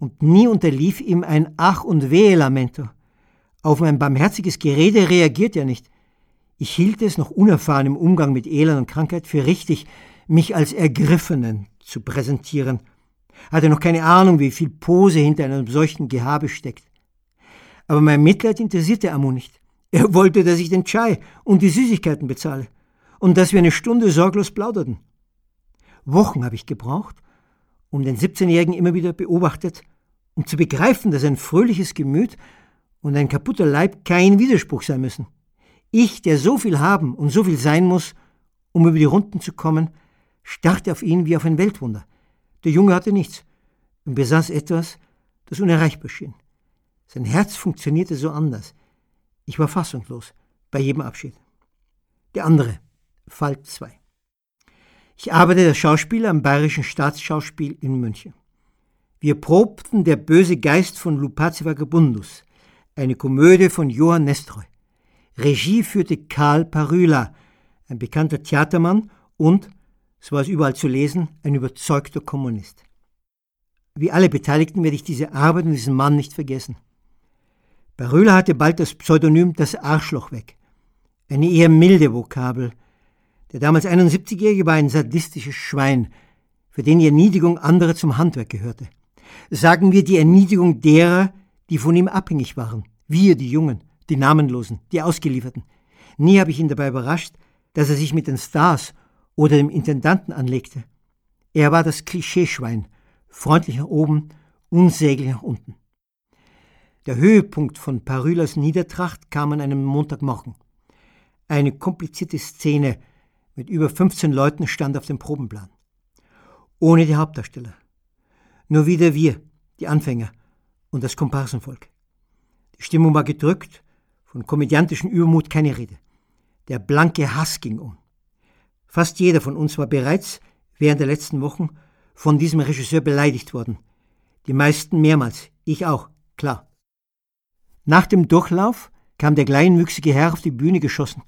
und nie unterlief ihm ein Ach und Wehe-Lamento. Auf mein barmherziges Gerede reagiert er nicht. Ich hielt es, noch unerfahren im Umgang mit Elend und Krankheit, für richtig, mich als Ergriffenen zu präsentieren. Hatte noch keine Ahnung, wie viel Pose hinter einem solchen Gehabe steckt. Aber mein Mitleid interessierte Amu nicht. Er wollte, dass ich den Chai und die Süßigkeiten bezahle und dass wir eine Stunde sorglos plauderten. Wochen habe ich gebraucht, um den 17-Jährigen immer wieder beobachtet um zu begreifen, dass ein fröhliches Gemüt und ein kaputter Leib kein Widerspruch sein müssen. Ich, der so viel haben und so viel sein muss, um über die Runden zu kommen, starrte auf ihn wie auf ein Weltwunder. Der Junge hatte nichts und besaß etwas, das unerreichbar schien. Sein Herz funktionierte so anders. Ich war fassungslos bei jedem Abschied. Der andere, Fall 2. Ich arbeite als Schauspieler am Bayerischen Staatsschauspiel in München. Wir probten Der böse Geist von Lupazi Vagabundus, eine Komödie von Johann Nestroy. Regie führte Karl Parüla, ein bekannter Theatermann und, so war es überall zu lesen, ein überzeugter Kommunist. Wie alle Beteiligten werde ich diese Arbeit und diesen Mann nicht vergessen. Parüla hatte bald das Pseudonym Das Arschloch weg. Eine eher milde Vokabel. Der damals 71-Jährige war ein sadistisches Schwein, für den die Erniedrigung anderer zum Handwerk gehörte. Sagen wir die Erniedrigung derer, die von ihm abhängig waren. Wir, die Jungen, die Namenlosen, die Ausgelieferten. Nie habe ich ihn dabei überrascht, dass er sich mit den Stars oder dem Intendanten anlegte. Er war das Klischeeschwein, freundlich nach oben, unsäglich nach unten. Der Höhepunkt von Parülas Niedertracht kam an einem Montagmorgen. Eine komplizierte Szene mit über 15 Leuten stand auf dem Probenplan. Ohne die Hauptdarsteller. Nur wieder wir, die Anfänger und das Komparsenvolk. Die Stimmung war gedrückt, von komödiantischem Übermut keine Rede. Der blanke Hass ging um. Fast jeder von uns war bereits während der letzten Wochen von diesem Regisseur beleidigt worden. Die meisten mehrmals, ich auch, klar. Nach dem Durchlauf kam der kleinwüchsige Herr auf die Bühne geschossen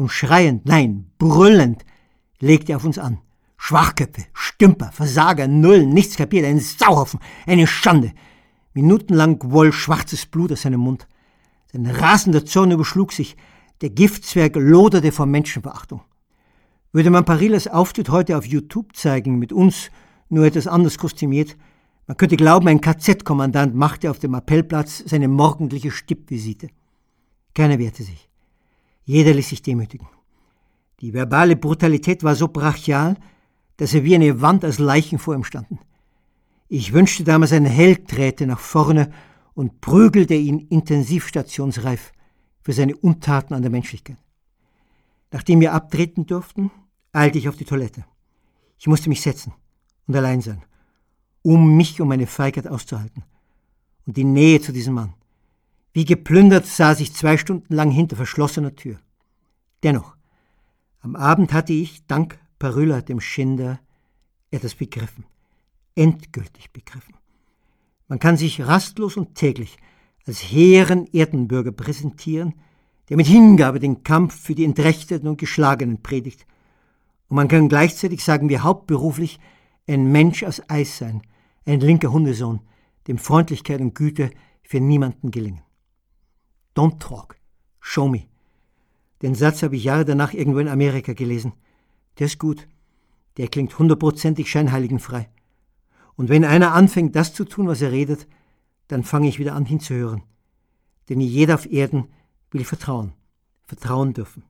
und schreiend, nein, brüllend, legte er auf uns an. Schwachköpfe, Stümper, Versager, Nullen, nichts kapiert, ein Sauhaufen, eine Schande. Minutenlang quoll schwarzes Blut aus seinem Mund. Sein rasender Zorn überschlug sich, der Giftzwerg loderte vor Menschenverachtung. Würde man Parilas Auftritt heute auf YouTube zeigen, mit uns nur etwas anders kostümiert, man könnte glauben, ein KZ-Kommandant machte auf dem Appellplatz seine morgendliche Stippvisite. Keiner wehrte sich. Jeder ließ sich demütigen. Die verbale Brutalität war so brachial, dass er wie eine Wand aus Leichen vor ihm standen. Ich wünschte damals, ein Held träte nach vorne und prügelte ihn intensivstationsreif für seine Untaten an der Menschlichkeit. Nachdem wir abtreten durften, eilte ich auf die Toilette. Ich musste mich setzen und allein sein, um mich und meine Feigheit auszuhalten und die Nähe zu diesem Mann. Wie geplündert saß ich zwei Stunden lang hinter verschlossener Tür. Dennoch, am Abend hatte ich, dank Parüla, dem Schinder, etwas begriffen, endgültig begriffen. Man kann sich rastlos und täglich als hehren Erdenbürger präsentieren, der mit Hingabe den Kampf für die Entrechteten und Geschlagenen predigt. Und man kann gleichzeitig, sagen wir hauptberuflich, ein Mensch aus Eis sein, ein linker Hundesohn, dem Freundlichkeit und Güte für niemanden gelingen. Don't talk, show me. Den Satz habe ich Jahre danach irgendwo in Amerika gelesen. Der ist gut. Der klingt hundertprozentig scheinheiligenfrei. Und wenn einer anfängt, das zu tun, was er redet, dann fange ich wieder an hinzuhören. Denn jeder auf Erden will vertrauen, vertrauen dürfen.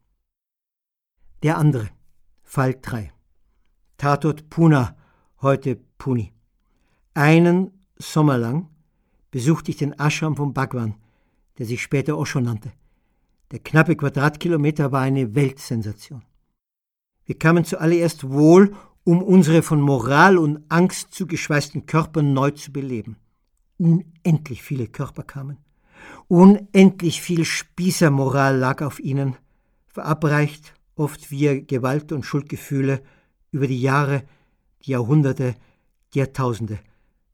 Der andere, Fall 3. Tatort Puna, heute Puni. Einen Sommer lang besuchte ich den Ashram von Bhagwan, der sich später Osho nannte. Der knappe Quadratkilometer war eine Weltsensation. Wir kamen zuallererst wohl, um unsere von Moral und Angst zugeschweißten Körper neu zu beleben. Unendlich viele Körper kamen. Unendlich viel Spießermoral lag auf ihnen, verabreicht oft via Gewalt und Schuldgefühle über die Jahre, die Jahrhunderte, die Jahrtausende,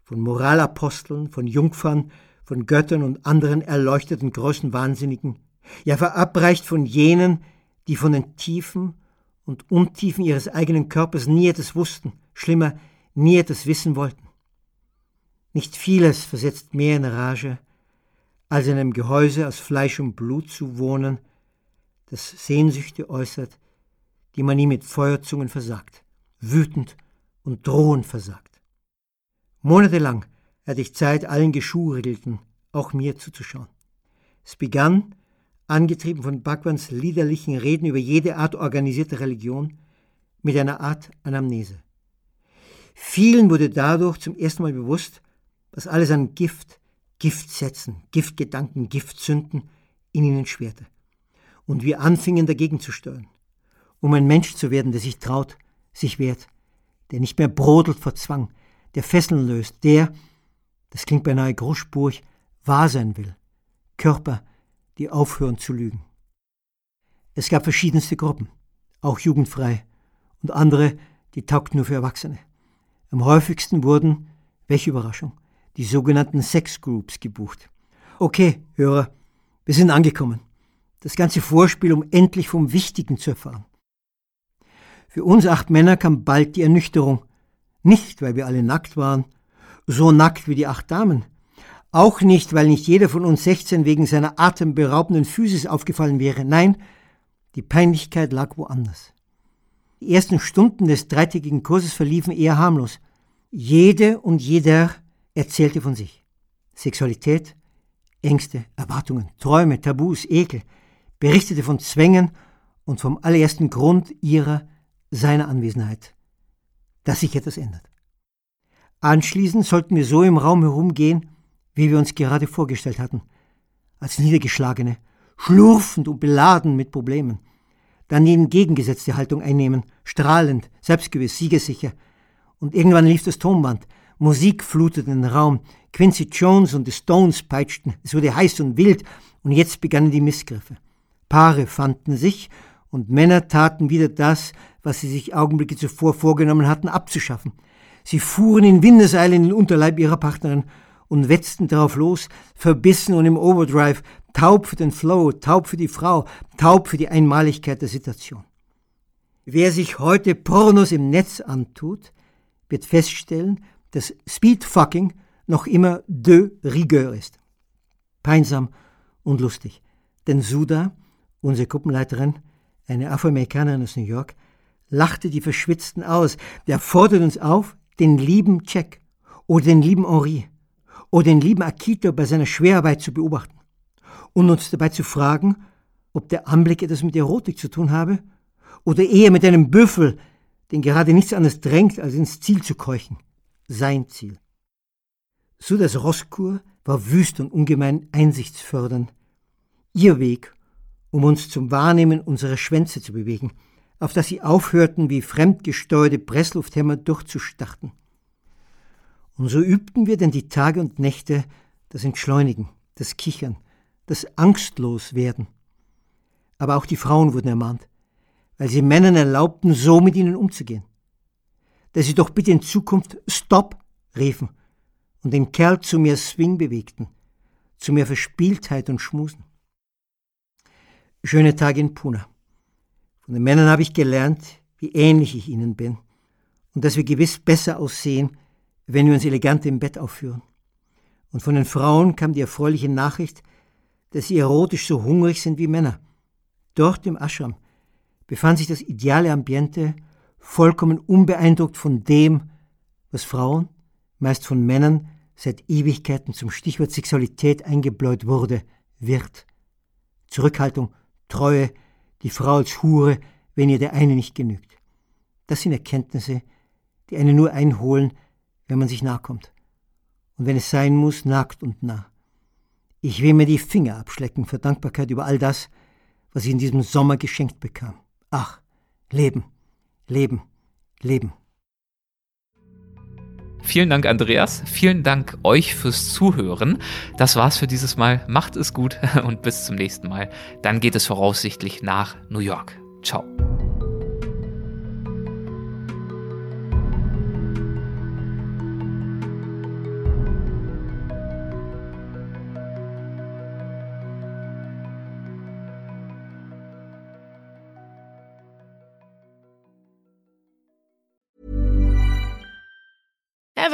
von Moralaposteln, von Jungfern, von Göttern und anderen erleuchteten großen Wahnsinnigen, ja verabreicht von jenen, die von den Tiefen und Untiefen ihres eigenen Körpers nie etwas wussten, schlimmer, nie etwas wissen wollten. Nicht vieles versetzt mehr in Rage, als in einem Gehäuse aus Fleisch und Blut zu wohnen, das Sehnsüchte äußert, die man ihm mit Feuerzungen versagt, wütend und drohend versagt. Monatelang hatte ich Zeit, allen Geschurregelten, auch mir zuzuschauen. Es begann, angetrieben von Bhagwans liederlichen Reden über jede Art organisierter Religion, mit einer Art Anamnese. Vielen wurde dadurch zum ersten Mal bewusst, was alles an Gift, Giftsätzen, Giftgedanken, Giftsünden in ihnen schwerte. Und wir anfingen dagegen zu steuern, um ein Mensch zu werden, der sich traut, sich wehrt, der nicht mehr brodelt vor Zwang, der Fesseln löst, der, das klingt beinahe großspurig, wahr sein will, Körper, die aufhören zu lügen. Es gab verschiedenste Gruppen, auch jugendfrei, und andere, die taugten nur für Erwachsene. Am häufigsten wurden, welche Überraschung, die sogenannten Sex Groups gebucht. Okay, Hörer, wir sind angekommen. Das ganze Vorspiel, um endlich vom Wichtigen zu erfahren. Für uns acht Männer kam bald die Ernüchterung. Nicht, weil wir alle nackt waren, so nackt wie die acht Damen. Auch nicht, weil nicht jeder von uns 16 wegen seiner atemberaubenden Physis aufgefallen wäre. Nein, die Peinlichkeit lag woanders. Die ersten Stunden des dreitägigen Kurses verliefen eher harmlos. Jede und jeder erzählte von sich. Sexualität, Ängste, Erwartungen, Träume, Tabus, Ekel, berichtete von Zwängen und vom allerersten Grund ihrer, seiner Anwesenheit, dass sich etwas ändert. Anschließend sollten wir so im Raum herumgehen, wie wir uns gerade vorgestellt hatten, als Niedergeschlagene, schlurfend und beladen mit Problemen, dann die entgegengesetzte Haltung einnehmen, strahlend, selbstgewiss, siegessicher. Und irgendwann lief das Tonband, Musik flutete den Raum, Quincy Jones und die Stones peitschten, es wurde heiß und wild, und jetzt begannen die Missgriffe. Paare fanden sich, und Männer taten wieder das, was sie sich Augenblicke zuvor vorgenommen hatten, abzuschaffen. Sie fuhren in Windeseile in den Unterleib ihrer Partnerin und wetzten darauf los, verbissen und im Overdrive, taub für den Flow, taub für die Frau, taub für die Einmaligkeit der Situation. Wer sich heute Pornos im Netz antut, wird feststellen, dass Speedfucking noch immer de rigueur ist. Peinsam und lustig. Denn Suda, unsere Gruppenleiterin, eine Afroamerikanerin aus New York, lachte die Verschwitzten aus. Der fordert uns auf, den lieben Jack oder den lieben Henri oder den lieben Akito bei seiner Schwerarbeit zu beobachten und uns dabei zu fragen, ob der Anblick etwas mit Erotik zu tun habe oder eher mit einem Büffel, den gerade nichts anderes drängt, als ins Ziel zu keuchen. Sein Ziel. So das Rosskur war wüst und ungemein einsichtsfördernd. Ihr Weg, um uns zum Wahrnehmen unserer Schwänze zu bewegen, auf dass sie aufhörten, wie fremdgesteuerte Presslufthämmer durchzustarten. Und so übten wir denn die Tage und Nächte das Entschleunigen, das Kichern, das Angstloswerden. Aber auch die Frauen wurden ermahnt, weil sie Männern erlaubten, so mit ihnen umzugehen. Dass sie doch bitte in Zukunft Stopp riefen und den Kerl zu mehr Swing bewegten, zu mehr Verspieltheit und Schmusen. Schöne Tage in Puna. Von den Männern habe ich gelernt, wie ähnlich ich ihnen bin und dass wir gewiss besser aussehen, wenn wir uns elegant im Bett aufführen. Und von den Frauen kam die erfreuliche Nachricht, dass sie erotisch so hungrig sind wie Männer. Dort im Ashram befand sich das ideale Ambiente, vollkommen unbeeindruckt von dem, was Frauen, meist von Männern, seit Ewigkeiten zum Stichwort Sexualität eingebläut wurde, wird. Zurückhaltung, Treue, die Frau als Hure, wenn ihr der eine nicht genügt. Das sind Erkenntnisse, die einen nur einholen, wenn man sich nahe kommt. Und wenn es sein muss, nackt und nah. Ich will mir die Finger abschlecken für Dankbarkeit über all das, was ich in diesem Sommer geschenkt bekam. Ach, Leben, Leben, Leben. Vielen Dank, Andreas. Vielen Dank euch fürs Zuhören. Das war's für dieses Mal. Macht es gut <laughs> und bis zum nächsten Mal. Dann geht es voraussichtlich nach New York. Ciao.